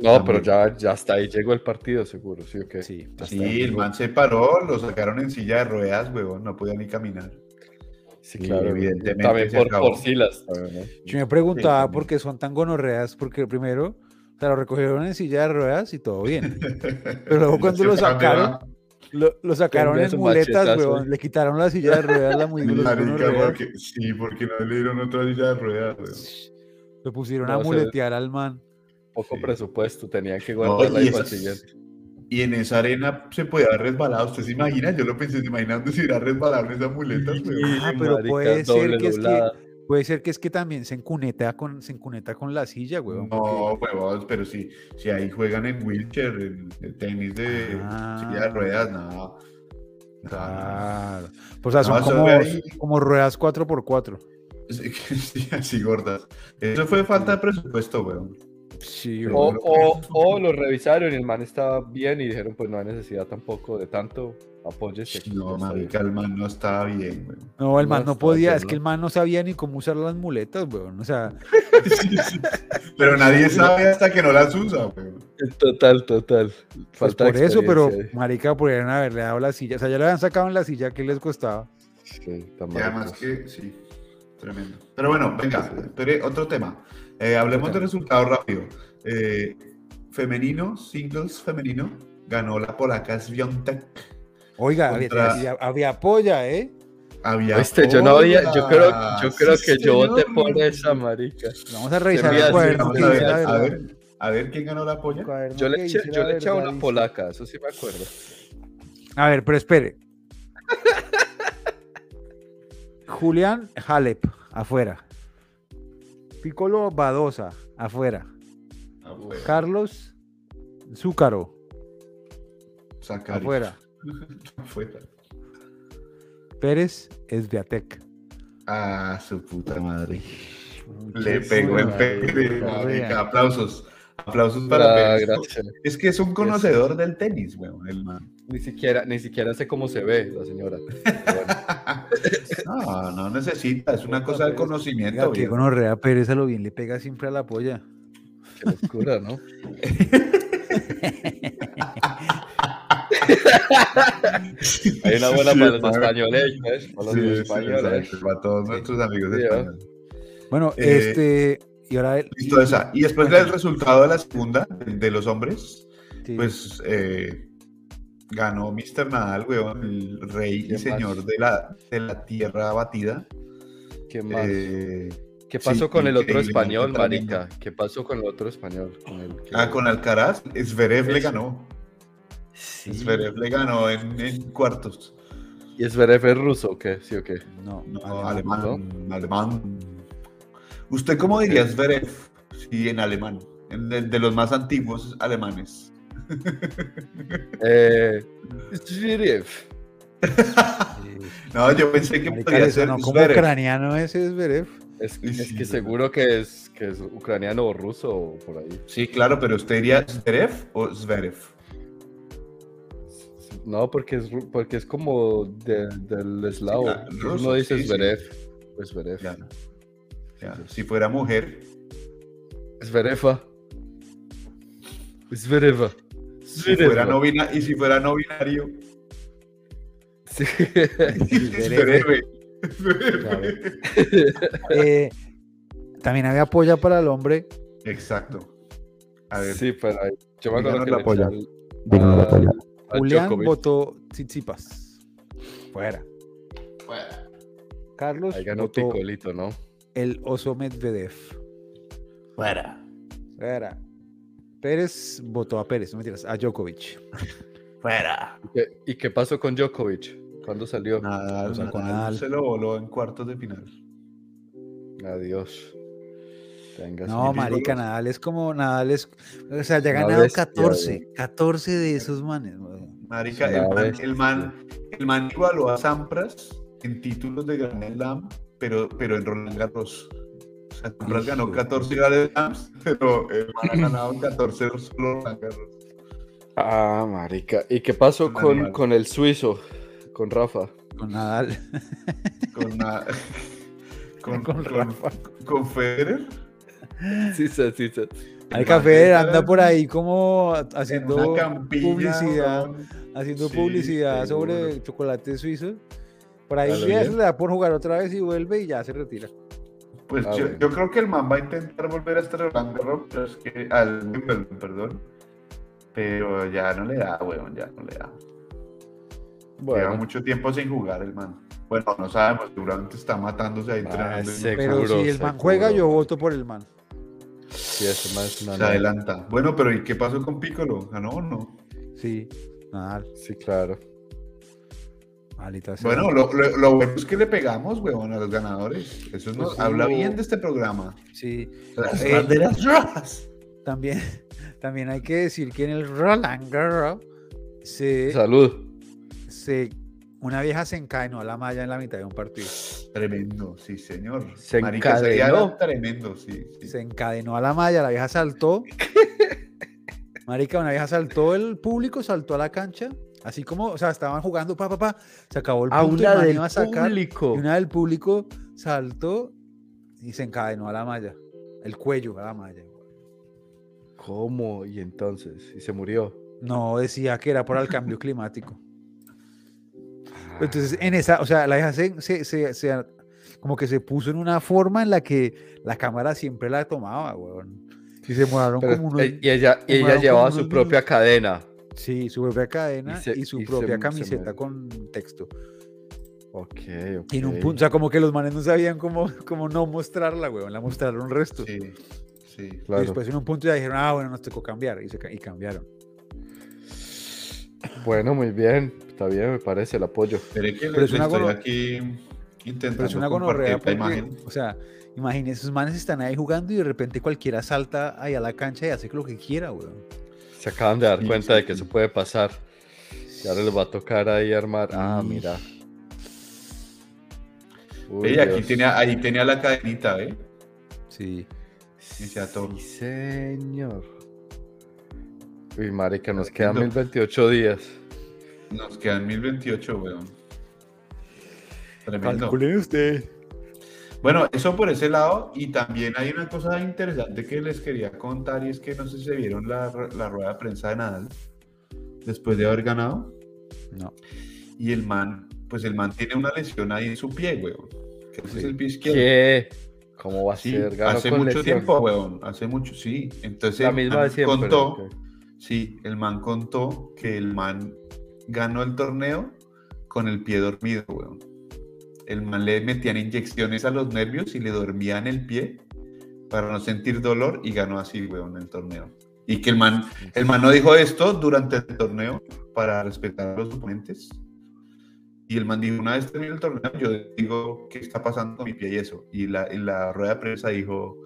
No, pero ya, ya hasta ahí llegó el partido, seguro, ¿sí o qué? Sí. Sí, el man se paró, lo sacaron en silla de ruedas, huevón, no podía ni caminar. Sí, claro. evidentemente También se por, por ¿no? Yo me preguntaba también. por qué son tan gonorreas, porque primero, o sea, lo recogieron en silla de ruedas y todo bien. Pero luego cuando lo sacaron, lo, lo sacaron en muletas, machetazo. huevón. Le quitaron la silla de ruedas, la muy porque, sí, porque no le dieron otra silla de ruedas, weón. Lo pusieron No, a o sea, muletear al man. Poco Sí. presupuesto, tenían que No, guardarla y ahí para el esas- siguiente. Y en esa arena se podía haber resbalado. ¿Usted se imagina? Yo lo pensé, ¿se imaginan si hubiera resbalado en esas muletas, weón? Ah, pero Marica, puede ser doble que es que-. Puede ser que es que también se encuneta con, se encuneta con la silla, huevón. porque- No, huevón, pero si, si ahí juegan en wheelchair, en el tenis de silla de Ah. ruedas, no. Claro. Pues, o sea, No, son como, ve ahí. como ruedas 4x4. Sí, sí, así gordas. Eso fue falta de presupuesto, weón. Sí, Pero- O, huevón. o, o lo revisaron y el man estaba bien y dijeron, pues no hay necesidad tampoco de tanto, ya No, está bien". marica, el man no estaba bien, weón. No, el no man no podía, es que el man no sabía ni cómo usar las muletas, weón. O sea, Pero nadie sabe hasta que no las usa, weón. Total, total. pues por eso, pero ahí. marica, podrían haberle dado la silla. O sea, ya le habían sacado en la silla, ¿qué les costaba? Sí, tan Y además que, sí, tremendo. Pero bueno, venga, pero otro tema. Eh, hablemos de resultados rápido. Eh, femenino, singles femenino, ganó la polaca Swiatek. Oiga, había- Contra- había, había polla, ¿eh? Había Viste, yo no había, yo creo, yo creo Sí, que yo voté por esa marica. Vamos a revisar el que a ver, la a ver, a ver quién ganó la polla. Cuaderno Yo le eché, yo le eché una polaca, eso sí me acuerdo. A ver, pero espere. Julián Halep, afuera. Piccolo Badosa, afuera. Afuera. Carlos Zúcaro, Zacari. afuera. Afuera. Pérez Esviatec. Ah, su puta madre. Le pegó en madre, Pérez. Aplausos. Aplausos para Ah, Pérez. gracias. Es que es un conocedor del tenis, weón, el man. Ni siquiera, ni siquiera sé cómo se ve la señora. Bueno. No, no necesita, es una cosa de Oiga, conocimiento. que gonorrea lo bien le pega siempre a la polla. Qué locura, ¿no? Hay una buena Sí, para los españoles, ¿ves? Para los Sí, españoles. para todos nuestros amigos Sí, ¿eh? españoles. Bueno, Eh, este. Y ahora el. Listo esa. Y después del resultado de la segunda, de de los hombres, sí. pues eh, ganó Mr. Nadal, weón, el rey y ¿Quién señor más? de la, de la tierra batida. ¿Qué más? Eh, ¿Qué pasó sí, con el otro español, tremendo. marica? ¿Qué pasó con el otro español? Con el que- ah, con Alcaraz, Zverev le ganó. Sí. Zverev le ganó en, en cuartos. ¿Y Zverev es ruso o qué? ¿Sí o qué? No, No, alemán. alemán, alemán. ¿Usted cómo diría Zverev? Sí, en alemán. En de los más antiguos alemanes. Eh, Zverev. Sí. No, yo pensé que podría le ser sonó como Zverev. ucraniano ese Zverev. Es, Sí, es sí, que sí. seguro que es, que es ucraniano o ruso o por ahí. Sí, claro, pero usted diría Zverev o Zverev. No, porque es, porque es como de- del eslavo. claro, Uno dice sí, sí. Zverev. Pues Zverev. Ya. Ya, Si fuera mujer, Zvereva. Zvereva. Si fuera no y si fuera no binario, Sí. Eh, también había polla para el hombre. Exacto. A ver, Sí, pero ahí- yo me acuerdo Díganos que la le polla. Julián votó Tsitsipas. Fuera. Carlos Ahí ganó votó Picolito, ¿no? el oso Medvedev. fuera. Fuera. Pérez votó a Pérez, no mentiras, a Djokovic. Fuera. ¿Y qué- ¿Y qué pasó con Djokovic? ¿Cuándo salió? Nadal, O sea, con Nadal Nadal. se lo voló en cuartos de final. Adiós. No, marica, Nadal es como, Nadal es, o sea, ya ha ganado bestia, 14, 14 de esos manes. Marica, el man, el, man, el man igualó a Sampras en títulos de Grand Slam, pero, pero en Roland Garros. Ganó Hijo de 14 Grand Slams, pero el man ha ganado 14 solo. Ah, marica. ¿Y qué pasó con, con el suizo? Con Rafa. Con Nadal. Con, na- con, Con con, Rafa. con Federer. Sí, sí, sí. sí. Al El café man anda por ahí como en haciendo publicidad, haciendo Sí, publicidad seguro. sobre chocolate suizo. Por ahí A un lo día bien. se le da por jugar otra vez y vuelve y ya se retira. Pues Ah, yo, bueno. yo creo que el man va a intentar volver a este Roland Garros, pero es que al Wimbledon, perdón. Pero ya no le da, weón, ya no le da. Lleva mucho tiempo sin jugar el man. Bueno, no sabemos, seguramente está matándose ahí entrenando. y ese- Pero Seguro, si el man seguro. juega, yo voto por el man. sí, ese man es una se adelanta. Bueno, pero ¿y qué pasó con Piccolo? ¿Ganó o no? Sí, Nadal. Sí, claro. Malita sea. Bueno, lo, lo- lo bueno es que le pegamos, weón, a los ganadores. Eso nos Pues habla bien de este programa. Sí, Las Eh, banderas rojas. también, también hay que decir que en el Roland Garros se, Salud. se, una vieja se encadenó a la malla en la mitad de un partido. Tremendo, sí, señor. Se Marica, encadenó. Tremendo, sí. sí. Se encadenó a la malla, la vieja saltó. Marica, una vieja saltó, el público saltó a la cancha. Así como, o sea, estaban jugando, pa, pa, pa, se acabó el A punto y una del iba a sacar. público. Y una del público saltó y se encadenó a la malla. El cuello a la malla. ¿Cómo? Y entonces, y se murió. No decía que era por el cambio climático. Entonces, en esa, o sea, la vieja se, se- se- se- como que se puso en una forma en la que la cámara siempre la tomaba, weón. Y se Pero, como unos, y ella, ella llevaba su propia cadena. Sí, su propia cadena y, Y su y propia se camiseta me- con texto. Ok, ok. Y en un punto, o sea, como que los manes no sabían cómo, cómo no mostrarla, weón, la mostraron un resto. Sí, sí. Y Claro. después en un punto ya dijeron, ah, bueno, nos tocó cambiar. Y, se, y cambiaron. Bueno, muy bien. Está bien, me parece el apoyo. Que Pero es una estoy aquí intentando Pero es una compartir gonorrea la porque, imagen. o sea, imagínense, esos manes están ahí jugando y de repente cualquiera salta ahí a la cancha y hace lo que quiera, weón. Se acaban de dar Sí, cuenta sí, de que sí. eso puede pasar. Y ahora les va a tocar ahí armar. Ah, mira. Uy, Ey, aquí Dios. tenía, ahí tenía la cadenita, ¿eh? Sí. Sí, señor. Uy, marica, nos quedan 1028 días. Nos quedan 1028, weón. Tremendo. usted. Bueno, eso por ese lado. Y también hay una cosa interesante que les quería contar y es que no sé si se vieron la, la rueda de prensa de Nadal después de haber ganado. No. Y el man, pues el man tiene una lesión ahí en su pie, weón. Que es el pie izquierdo. ¿Qué? ¿Cómo va a Sí, ser? Hace mucho lesión. tiempo, weón. Hace mucho, sí. Entonces La el misma man siempre. contó, sí, el man contó que el man ganó el torneo con el pie dormido, weón. El man le metían inyecciones a los nervios y le dormían el pie para no sentir dolor y ganó así, weón, el torneo. Y que el man, el man no dijo esto durante el torneo para respetar a los oponentes. Y el man dijo, una vez termine el torneo, yo digo, ¿qué está pasando con mi pie y eso? Y la, en la rueda de prensa dijo,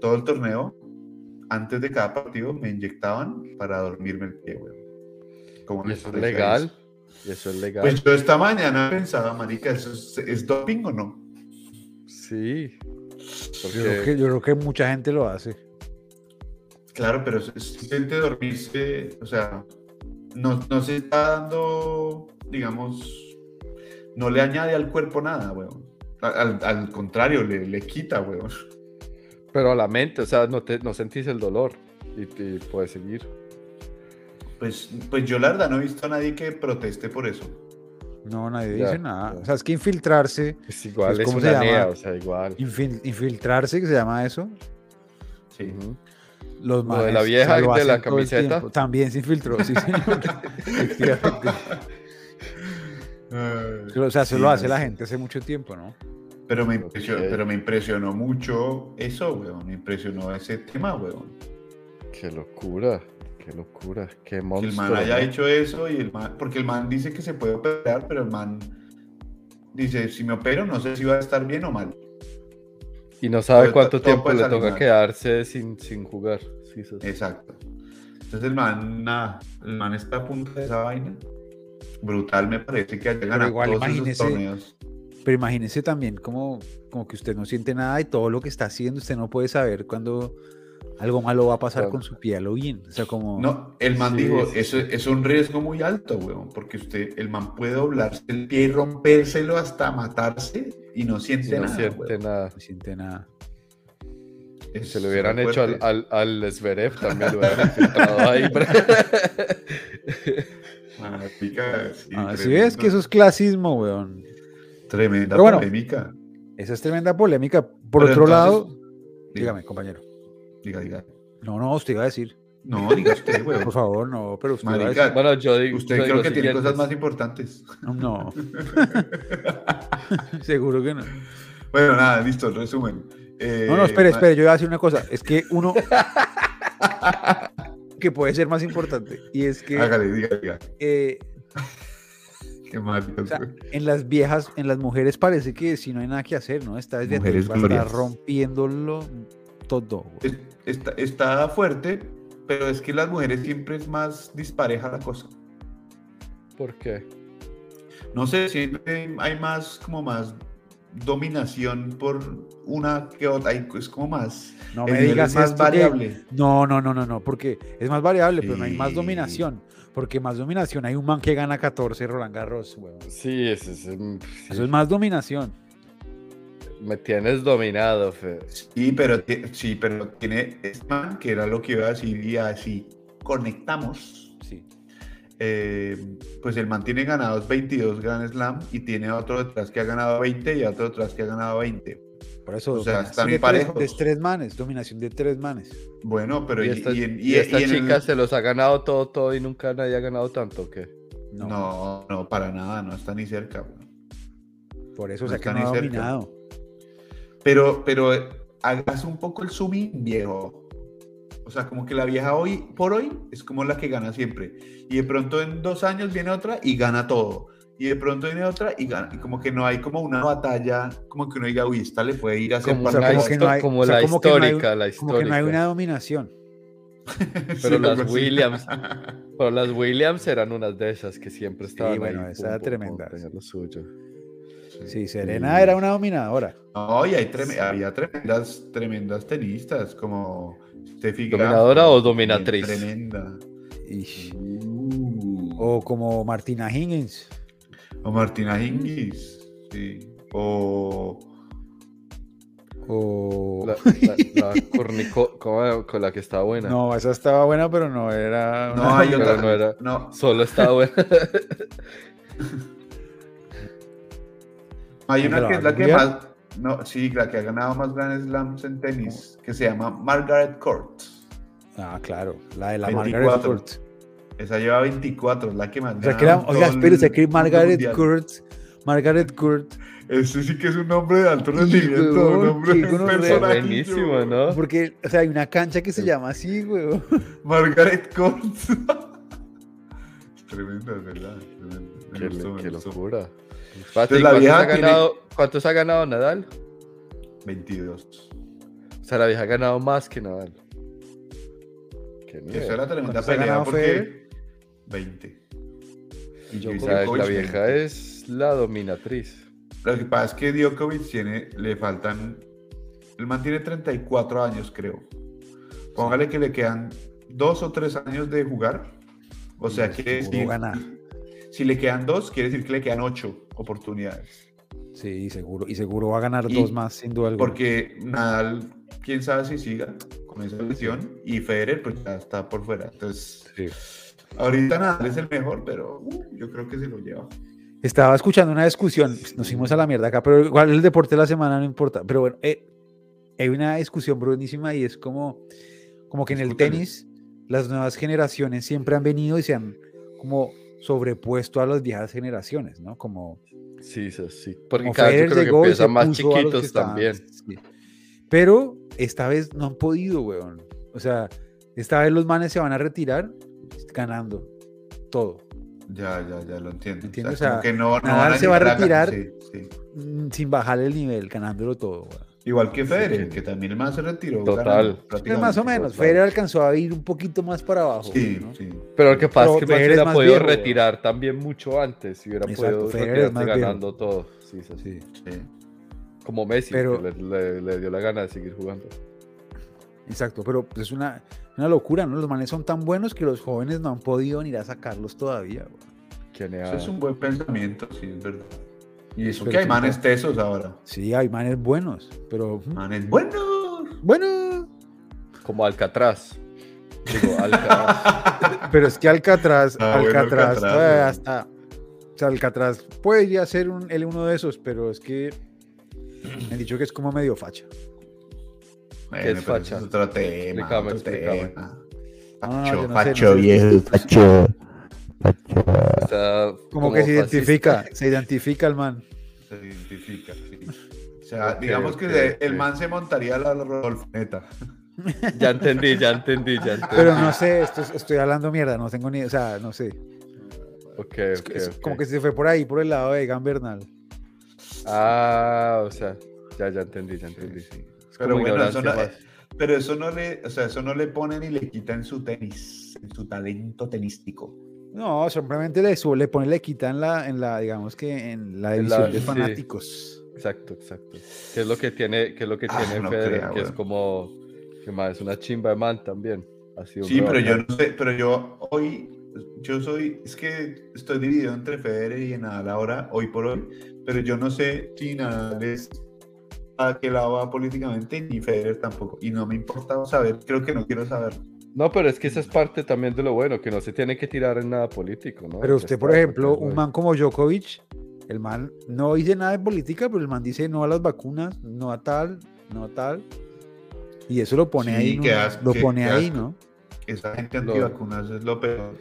todo el torneo, antes de cada partido, me inyectaban para dormirme el pie, weón. Como ¿Y eso es legal? eso? ¿Y eso es legal? Pues yo esta mañana pensaba, marica, ¿eso es, es doping o no? sí. Yo creo, que, yo creo que mucha gente lo hace. Claro, pero simplemente dormirse, o sea, no, no se está dando, digamos, no le añade al cuerpo nada, weón. Al, al contrario, le, le quita, weón. Pero a la mente, o sea, no, te, no sentís el dolor y, y puedes seguir. Pues, pues yo la verdad no he visto a nadie que proteste por eso. No, nadie Ya, dice nada. ya. O sea, es que infiltrarse, Es igual, Pues, es ¿cómo una se llama? nea, o sea, igual. infil- infiltrarse, que se llama eso. Sí. Los Lo de la o sea, vieja de la camiseta. También se infiltró, sí, señor. O sea, se Sí, lo hace no la gente hace mucho tiempo, ¿no? Pero me, impresionó, pero me impresionó mucho eso, weón. Me impresionó ese tema, weón. Qué locura, qué locura, qué Que el monstruo. man haya hecho eso y el man, porque el man dice que se puede operar, pero el man dice, si me opero no sé si va a estar bien o mal. Y no sabe cuánto tiempo le toca quedarse sin, sin jugar. Sí, Exacto. Entonces el man, nada, el man está a punto de esa vaina. Brutal me parece que haya ganado igual todos esos torneos. Pero imagínese también como, como que usted no siente nada y todo lo que está haciendo, usted no puede saber cuándo algo malo va a pasar Claro. con su piel o bien. O sea, como... No, el man Sí, dijo, sí, eso es un riesgo muy alto, weón, porque usted, el man puede doblarse el pie y rompérselo hasta matarse y no siente y no nada. siente nada. no siente nada. Es Se lo hubieran hecho al, al, al Zverev también, lo hubieran infiltrado ahí. Marica, sí, Ah, si ves que eso es clasismo, weón. Tremenda bueno. polémica. Esa es tremenda polémica. Por Pero otro entonces- lado, dígame, compañero. Diga, diga. No, no, usted iba a decir. No, diga usted, weón. Por favor, no, pero usted iba a Marica, decir. bueno, yo digo. Usted yo creo digo que tiene cosas más importantes. No. Seguro que no. Bueno, nada, listo, el resumen. Eh, No, no, espere, ma- espere, yo iba a decir una cosa. Es que uno que puede ser más importante. Y es que Hágale, diga, diga. eh, Qué marica, o sea, güey. en las viejas, en las mujeres parece que si no hay nada que hacer, ¿no? Estar glorias. rompiéndolo todo. güey. Es- Está, está fuerte, pero es que las mujeres siempre es más dispareja la cosa. ¿Por qué? No sé, siempre hay más, como más dominación por una que otra. Es como más. No me digas es más esto que- variable. No, no, no, no, no, porque es más variable, pero no hay más Sí. dominación. Porque más dominación, hay un man que gana 14 Roland Garros, weón. Sí, ese es. mm, Eso sí. es más dominación. Me tienes dominado, Fe. Sí, pero, sí, pero tiene este man, que era lo que iba a decir, y así conectamos. Sí. eh, pues el man tiene ganados 22 Grand Slam y tiene otro detrás que ha ganado 20 y otro detrás que ha ganado 20. Por eso, O sea, están de, tres, parejos. de tres manes, dominación de tres manes. Bueno, pero y y, esta, y en- y y- esta y en el- chica se los ha ganado todo, todo y nunca nadie ha ganado tanto, ¿o qué? No, No, no, para nada, no está ni cerca. por eso, o no ni ha cerca. dominado. Pero, pero eh, hagas un poco el zooming viejo. O sea, como que la vieja hoy por hoy es como la que gana siempre. Y de pronto en dos años viene otra y gana todo. y de pronto viene otra y gana. Y como que no hay como una batalla, como que uno diga, uy, esta le puede ir a hacer Como, o sea, la, como que no hay- como o sea, la como que no hay- histórica, la Como que no hay histórica. una dominación. Pero Sí, las. Williams, pero las Williams eran unas de esas que siempre estaban bueno, ahí. esa era tremenda. tenían lo suyo. Sí, Serena era una dominadora. No, y hay había tremendas, tremendas tenistas, como Steffi Graf, ¿Dominadora o dominatriz? Tremenda. Uh, O como Martina Higgins. o Martina Hingis, sí. O O... La, la, la Cornico- ¿cómo- con la que estaba buena. No, esa estaba buena, pero no era. no una- hay otra. no era- No, Solo estaba buena. hay ¿Quién una la que es la que más, no, sí, la que ha ganado más Grand Slams en tenis, que se llama Margaret Court. Ah, claro. La de la 24. Margaret Court. Esa lleva 24, es la que más O sea, que era, oiga, el que Margaret. Court. Margaret Court. Ese sí que es un nombre de alto rendimiento, un gonorrea. personaje. Buenísimo, ¿no? Porque, o sea, hay una cancha que se llama así, güey. Margaret Court. Tremendo, es verdad. tremendo. Me Qué, gustó, me qué gustó. locura. Entonces, la ¿cuántos, vieja ha tiene- ganado, ¿Cuántos ha ganado Nadal? 22. O sea, la vieja ha ganado más que Nadal. Qué nivel. Esa era tremenda ¿Cuántos ha pelea ganado porque... Federer? 20. Y yo sea, la vieja 20. es la dominatriz. Lo que pasa es que Djokovic tiene, le faltan, el man tiene 34 años, creo. Póngale que le quedan dos o tres años de jugar. O sea, quiere seguro decir, gana. Si le quedan dos, quiere decir que le quedan ocho oportunidades. Sí, seguro. Y seguro va a ganar Y- dos más, sin duda alguna. Porque Nadal, quién sabe si siga con esa lesión, y Federer, pues ya está por fuera. Entonces, Sí. ahorita Nadal es el mejor, pero uh, yo creo que se lo lleva. Estaba escuchando una discusión, nos fuimos a la mierda acá, pero igual el deporte de la semana no importa. Pero bueno, eh, hay una discusión buenísima y es como, como que en el tenis las nuevas generaciones siempre han venido y se han como sobrepuesto a las viejas generaciones, ¿no? Como, Sí, sí, sí. Porque como cada vez yo creo que empiezan más chiquitos estaban- también. sí. Pero esta vez no han podido, weón. O sea, esta vez los manes se van a retirar ganando todo. Ya, ya, ya lo entiendo. Entiendo, O o sea, que no, no Nadal van a se va a retirar. sí, sí. mm, sin bajar el nivel, ganándolo todo. weón. Igual que Federer, que- que también el man se retiró. Total. ganando, más o menos, total. Federer alcanzó a ir un poquito más para abajo. Sí, ¿no? sí. Pero lo que pasa Pero es que Federer hubiera más podido viejo, retirar también mucho antes. Si hubiera Exacto, podido retirarse más viejo. ganando todo. Sí, sí, sí. Como Messi, Pero- que le, le- le dio la gana de seguir jugando. Exacto, pero pues, es una, una locura, ¿no? Los manes son tan buenos que los jóvenes no han podido ni ir a sacarlos todavía. weón. ¿Quién Eso es un buen pensamiento, sí, es verdad. Y eso Pero que hay manes tesos ahora. Sí, hay manes buenos, pero Manes buenos. bueno, Como Alcatraz. Digo, Alcatraz. pero es que Alcatraz, Ah, bueno, Alcatraz, Alcatraz, todavía weón. está, o sea, Alcatraz podría ser un, él uno de esos, pero es que me han dicho que es como medio facha. Bueno, es facha? es otro tema. Explícame, otro explícame. tema. No, no, Facho, yo no sé, no facho, sé. viejo, facho. Como, que se fascista. identifica, se identifica el man. Se identifica, sí. O sea, digamos que el man se montaría la Rodolfoneta. Ya entendí, ya entendí, ya entendí. Pero no sé, esto, es- estoy hablando mierda, no tengo ni, o sea, no sé. Ok, Es, ok, es ok. como que se fue por ahí, por el lado de Egan Bernal. Ah, o sea, ya, ya entendí, ya entendí. Sí. Es Pero bueno, eso no, pero eso no le, o sea, eso no le pone ni le quita en su tenis, en su talento tenístico. No, simplemente le, su- le pone, le quita en la, en la, digamos que en la En la- división de sí. fanáticos. Exacto, exacto. ¿Qué es lo que tiene, qué es lo que Ah, tiene no Federer? creo, que es como, que más es una chimba de man también. Ha sido Sí, pero yo no sé, pero yo hoy, yo soy, es que estoy dividido entre Federer y Nadal ahora, hoy por hoy, pero yo no sé si Nadal es a qué lado va políticamente, ni Federer tampoco, y no me importa saber, creo que no quiero saber. No, pero es que esa es parte también de lo bueno, que no se tiene que tirar en nada político, ¿no? Pero usted, por ejemplo, un man como Djokovic, el man no dice nada de política, pero el man dice no a las vacunas, no a tal, no a tal. Y eso lo pone Sí, ahí, ¿no? asco, lo pone ahí, asco. ¿no? Esa gente antivacunas es lo peor.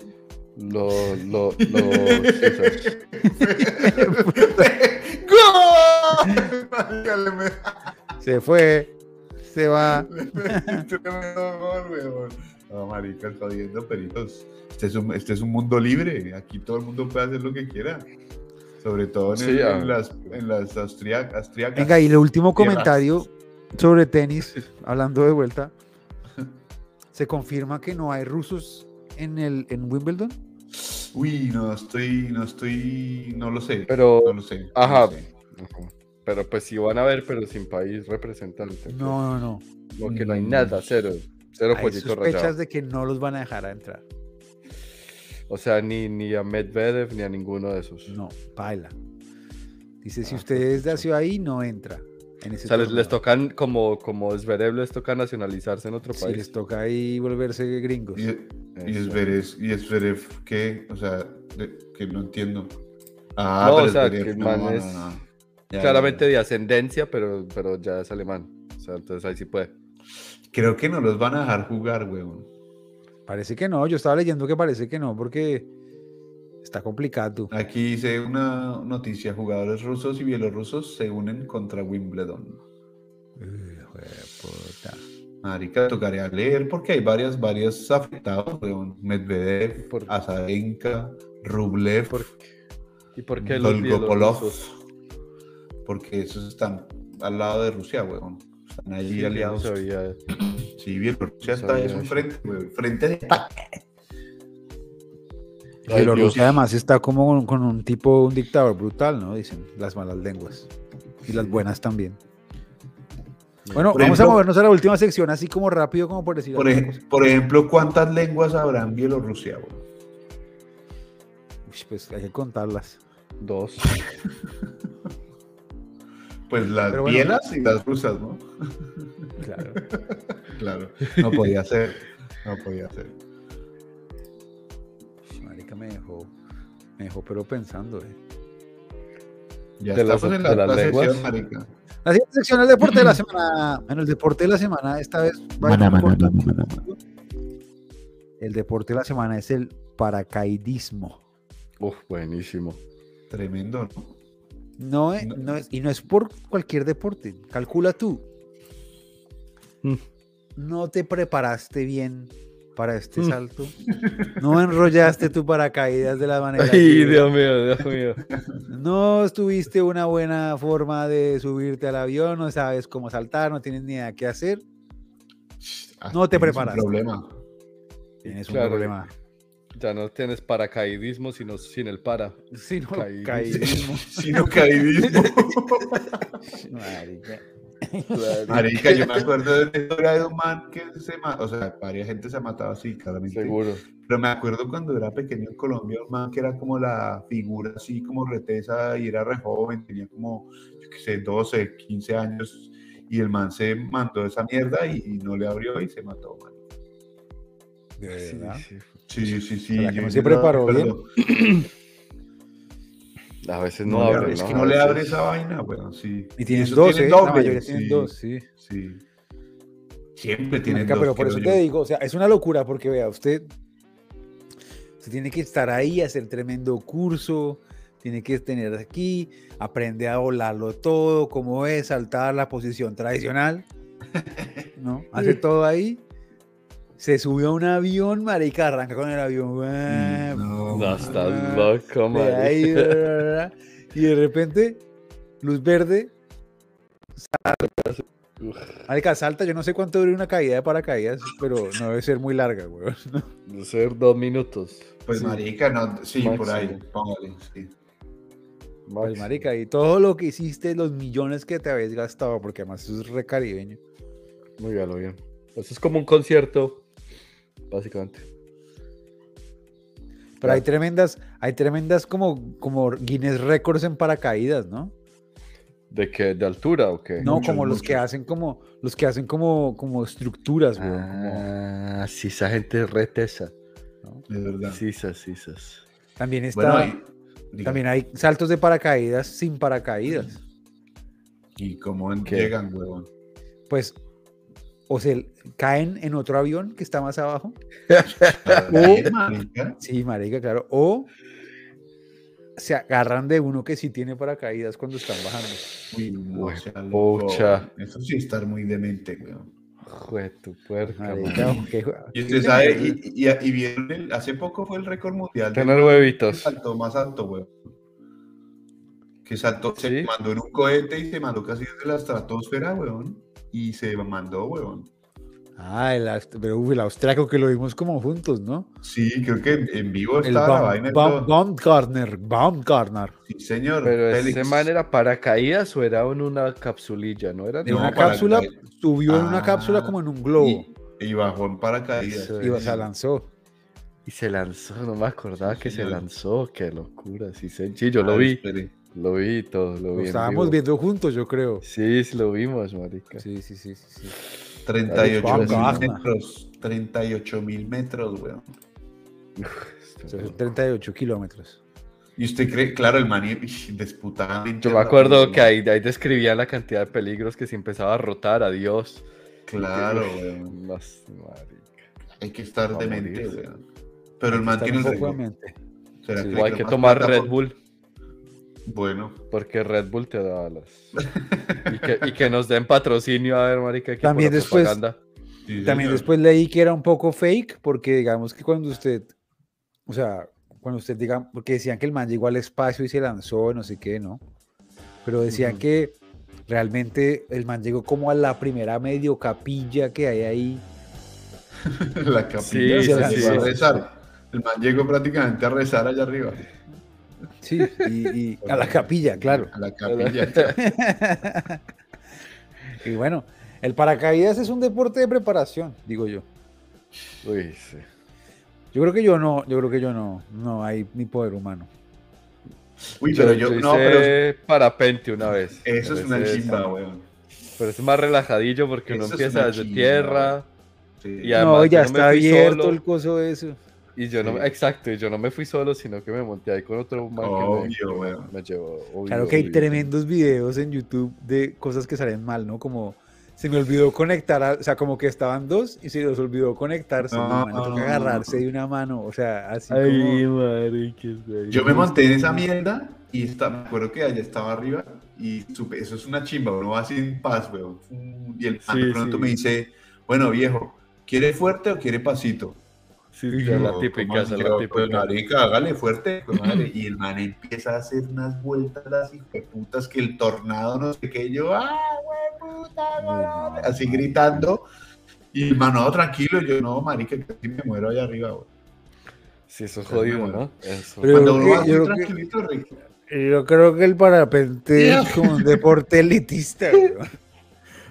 Lo, lo, Se fue, se va. No, marica, está viendo peritos. Este es, un, este es un mundo libre. Aquí todo el mundo puede hacer lo que quiera. Sobre todo en, Sí, el- ah. en las, en las austria- austriacas. Venga, y el último Tierras. comentario sobre tenis, hablando de vuelta. ¿Se confirma que no hay rusos en el en Wimbledon? Uy, no estoy, no estoy, no lo sé. Pero- no lo sé. no Ajá. lo sé. Ajá. Pero pues sí van a ver, pero sin país representante. No, no, no. Como que no hay Mm. nada, cero. Cero Hay sospechas rayado. de que no los van a dejar a entrar. O sea, ni, ni a Medvedev ni a ninguno de esos. No, baila. Dice, si Ah, usted es de pucha. hacia ahí, no entra. En O sea, les, tocan como, como Zverev les toca nacionalizarse en otro Sí, país. les toca ahí volverse gringos. Y, y. Zverev, y Zverev, ¿qué? O sea, de- que no entiendo. Ah, No, pero o sea, Zverev, que el no, man no, es no. Ya, Claramente ya, de ascendencia, pero, pero ya es alemán. O sea, entonces ahí sí puede. Creo que no los van a dejar jugar, weón. Parece que no, yo estaba leyendo que parece que no, porque está complicado. Aquí dice una noticia, jugadores rusos y bielorrusos se unen contra Wimbledon. Uy, hijo de puta. Marica, tocaría leer porque hay varias, varios afectados, weón. Medvedev, Por- Azarenka, Rublev, ¿Y por qué los Dolgopolov, porque esos están al lado de Rusia, weón. Están ahí Sí, yo no aliados. sabía. Sí, Bielorrusia No está sabía es un frente. Frente de ataque. Bielorrusia Dios. además está como con, con un tipo, un dictador brutal, ¿no? Dicen las malas lenguas. Y las buenas también. Bueno, Por vamos a movernos a la última sección, así como rápido, como por decir Por, ej- por ejemplo, ¿cuántas lenguas habrá en Bielorrusia. Uy, Pues hay que contarlas. Dos. Pues las bueno. bielas y las rusas, ¿no? Claro. Claro, no podía ser. No podía ser. Marica me dejó, me dejó pero pensando, eh. Ya De las- estamos en la de las otra sección, marica. La siguiente sección es el deporte de la semana. En el deporte de la semana, esta vez va a mana. El deporte de la semana es el paracaidismo. Uf, buenísimo. Tremendo, ¿no? No, es- No. no es, y no es por cualquier deporte. Calcula tú. Mm. No te preparaste bien para este Mm. salto. No enrollaste tu paracaídas de la manera. Ay, que- Dios mío, Dios mío. No tuviste una buena forma de subirte al avión, no sabes cómo saltar, no tienes ni idea qué hacer. Ah, No te tienes un preparaste. problema. Tienes un Claro. problema. Ya no tienes paracaidismo, sino sin el para. Sí, no, Caidismo. caidismo. Sino caidismo. Marica. Marica, yo me acuerdo de una historia de un man que se mató, o sea, varias gente se ha matado así, claramente. Seguro. Pero me acuerdo cuando era pequeño en Colombia, un man que era como la figura así como retesa y era re joven, tenía como, yo qué sé, 12, 15 años, y el man se mandó esa mierda y, y no le abrió y se mató, man. ¿De Sí, verdad? sí. Sí, sí, sí. ¿Será que yo- no se preparó bien? A veces no, No, le abre. abre, es que no le abre esa vaina, weón, sí. Y tienen dos, tienen ¿eh? La tienen sí, dos, sí. Sí. Siempre tienen Marica, dos. pero por eso te digo, o sea, es una locura porque vea, usted, usted tiene que estar ahí, hacer tremendo curso, tiene que tener aquí, aprende a volarlo todo, cómo es, saltar la posición tradicional, ¿no? Hace todo ahí, se subió a un avión, marica, arranca con el avión, guau, No, No, estás loco, de madre. ahí, bla, bla, bla, y de repente, luz verde, marica, salta, yo no sé cuánto dura una caída de paracaídas, pero no debe ser muy larga, weón. De ser dos minutos. Pues Sí. marica, no, sí, por ahí, póngale, sí. Pues, marica, y todo lo que hiciste, los millones que te habéis gastado, porque además eso es re caribeño. Muy bien, muy bien. Eso es como un concierto, básicamente. Pero hay tremendas, hay tremendas como, como Guinness Records en paracaídas, ¿no? ¿De qué? ¿De altura o qué? No, Muchos, como los que hacen como, los que hacen como, como estructuras, weón. como- Ah, sí, esa gente es retesa. De verdad. Sisas, sisas. También está, Bueno, también hay saltos de paracaídas sin paracaídas. ¿y cómo en- ¿Qué? llegan, huevón? Pues, o se caen en otro avión que está más abajo. Marica. Sí, marica, claro. O se agarran de uno que sí tiene paracaídas cuando están bajando. Uy, no, pucha. Eso sí estar muy demente, weón. Jue tu puerca, Marica, Y usted sabe, y, y, y vieron, el- hace poco fue el récord mundial Tener huevitos. salto más alto, weón. Que saltó, se mandó en un cohete y se mandó casi desde la estratosfera, weón. Y se mandó, weón. Ah, el, pero uy, el austriaco que lo vimos como juntos, ¿no? Sí, creo que en, vivo El estaba la vaina. Baumgartner, Baumgartner. Sí, señor. Pero Félix. ese man era paracaídas o era en una capsulilla, ¿no era? En No, una cápsula, subió en una Ah, cápsula como en un globo Y, y bajó en paracaídas. Y se lanzó. Y se lanzó, no me acordaba Sí, que se lanzó, qué locura. Sí, sí, yo lo Ah, vi, espere. Lo vi todo, lo Lo vi. en estábamos vivo. viendo juntos, yo creo. Sí, sí, lo vimos, marica. Sí, sí, sí, sí. sí. 38 mil metros. 38 mil metros, weón. O sea, son 38 kilómetros. Y usted cree, claro, el man ish, disputadamente Yo me acuerdo que ahí, ahí describían la cantidad de peligros que se empezaba a rotar, adiós. Claro, weón. No. Hay que estar a demente, weón. Pero el man tiene un el poco de récord. mente. ¿Será Sí, le o hay que tomar Red por- Bull, Bueno, porque Red Bull te da alas. y, que, y que nos den patrocinio, a ver, marica. que También después- propaganda. sí, También señor. después leí que era un poco fake, porque digamos que cuando usted, o sea, cuando usted diga, porque decían que el man llegó al espacio y se lanzó, no sé qué, ¿no? Pero decían que realmente el man llegó como a la primera medio capilla que hay ahí. la capilla Sí, se sí, llegó sí. a rezar. El man llegó prácticamente a rezar allá arriba. Sí, y, y a la capilla, claro. A la capilla. Y bueno, el paracaídas es un deporte de preparación, digo yo. Uy, sí. Yo creo que yo no, yo creo que yo no, no hay ni poder humano. Uy, pero yo, no, pero hice parapente una vez. eso es una chimba, weón. Pero es más relajadillo porque uno Eso empieza desde chimba, tierra Sí. Y además no, ya yo no está abierto solo. el coso eso. Y yo no, exacto, y yo no me fui solo, sino que me monté ahí con otro man que me- weón. me, llevó. obvio, Claro que hay obvio. tremendos videos en YouTube de cosas que salen mal, ¿no? Como se me olvidó conectar, a- o sea, como que estaban dos y se les olvidó conectarse. man le toca No. agarrarse de una mano, o sea, así Ay, como... madre, qué feo. Yo me monté en esa mierda y está, me acuerdo que allá estaba arriba y supe, eso es una chimba, uno va así en paz, weón. Y el man Sí, de pronto sí. me dice, bueno, viejo, ¿quiere fuerte o quiere pasito? Sí, yo, la ¿cómo típica, es la pues, típica. marica, hágale fuerte, madre. Y el man empieza a hacer unas vueltas las putas que el tornado no sé qué, yo, ¡ah, güey, puta! no, Así no. gritando. Y el man, no, tranquilo, yo, no, marica, que casi me muero allá arriba, güey. Sí, eso es jodido. ¿no? Eso. Pero- Cuando uno que- va yo que- tranquilito, Rick. Yo creo que el parapente es como un deporte elitista, weón.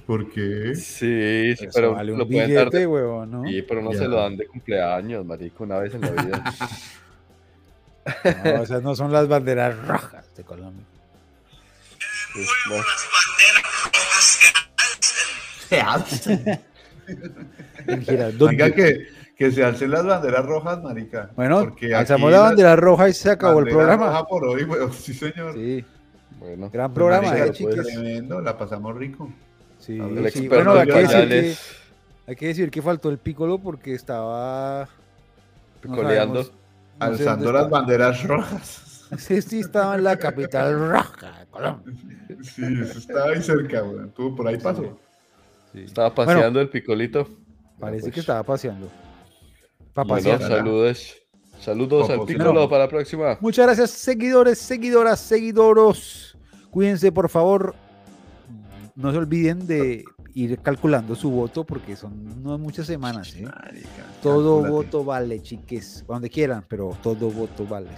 ¿Por qué? Sí, sí, Eso pero vale un lo pueden dar billete, de... weón, ¿no? Sí, pero no Ya. se lo dan de cumpleaños, marico, una vez en la vida. No, esas no son las banderas rojas de Colombia. Sí, no. las banderas rojas que alcen. En Girardot. Oiga, que, que se alcen las banderas rojas, marica. Bueno, porque alzamos la bandera roja y se acabó el programa. roja por hoy, weón. Sí, señor. Sí, Bueno, gran programa, Marica, eh, pues, chiques. Tremendo, la pasamos rico. Sí, el sí. experto Bueno, en hay que, decir que, hay que decir que faltó el pícolo porque estaba no picoleando. sabemos- no Alzando las banderas rojas. Sí, sí, estaba en la capital roja de Colombia. Sí, estaba ahí cerca, weón. Tú por ahí pasó. Sí. Estaba paseando el picolito. Parece Pues, que estaba paseando. Para Bueno, pasear. saludos. Saludos al no. para la próxima. Muchas gracias, seguidores, seguidoras, seguidoros. Cuídense, por favor. No se olviden de ir calculando su voto porque son no muchas semanas. ¿eh? Marica, Todo voto vale, chiques. Donde quieran, pero todo voto vale.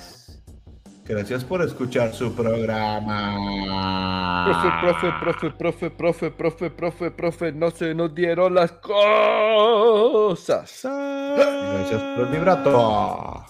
Gracias por escuchar su programa. Profe, profe, profe, profe, profe, profe, profe, profe, no se nos dieron las cosas. Gracias por el vibrato.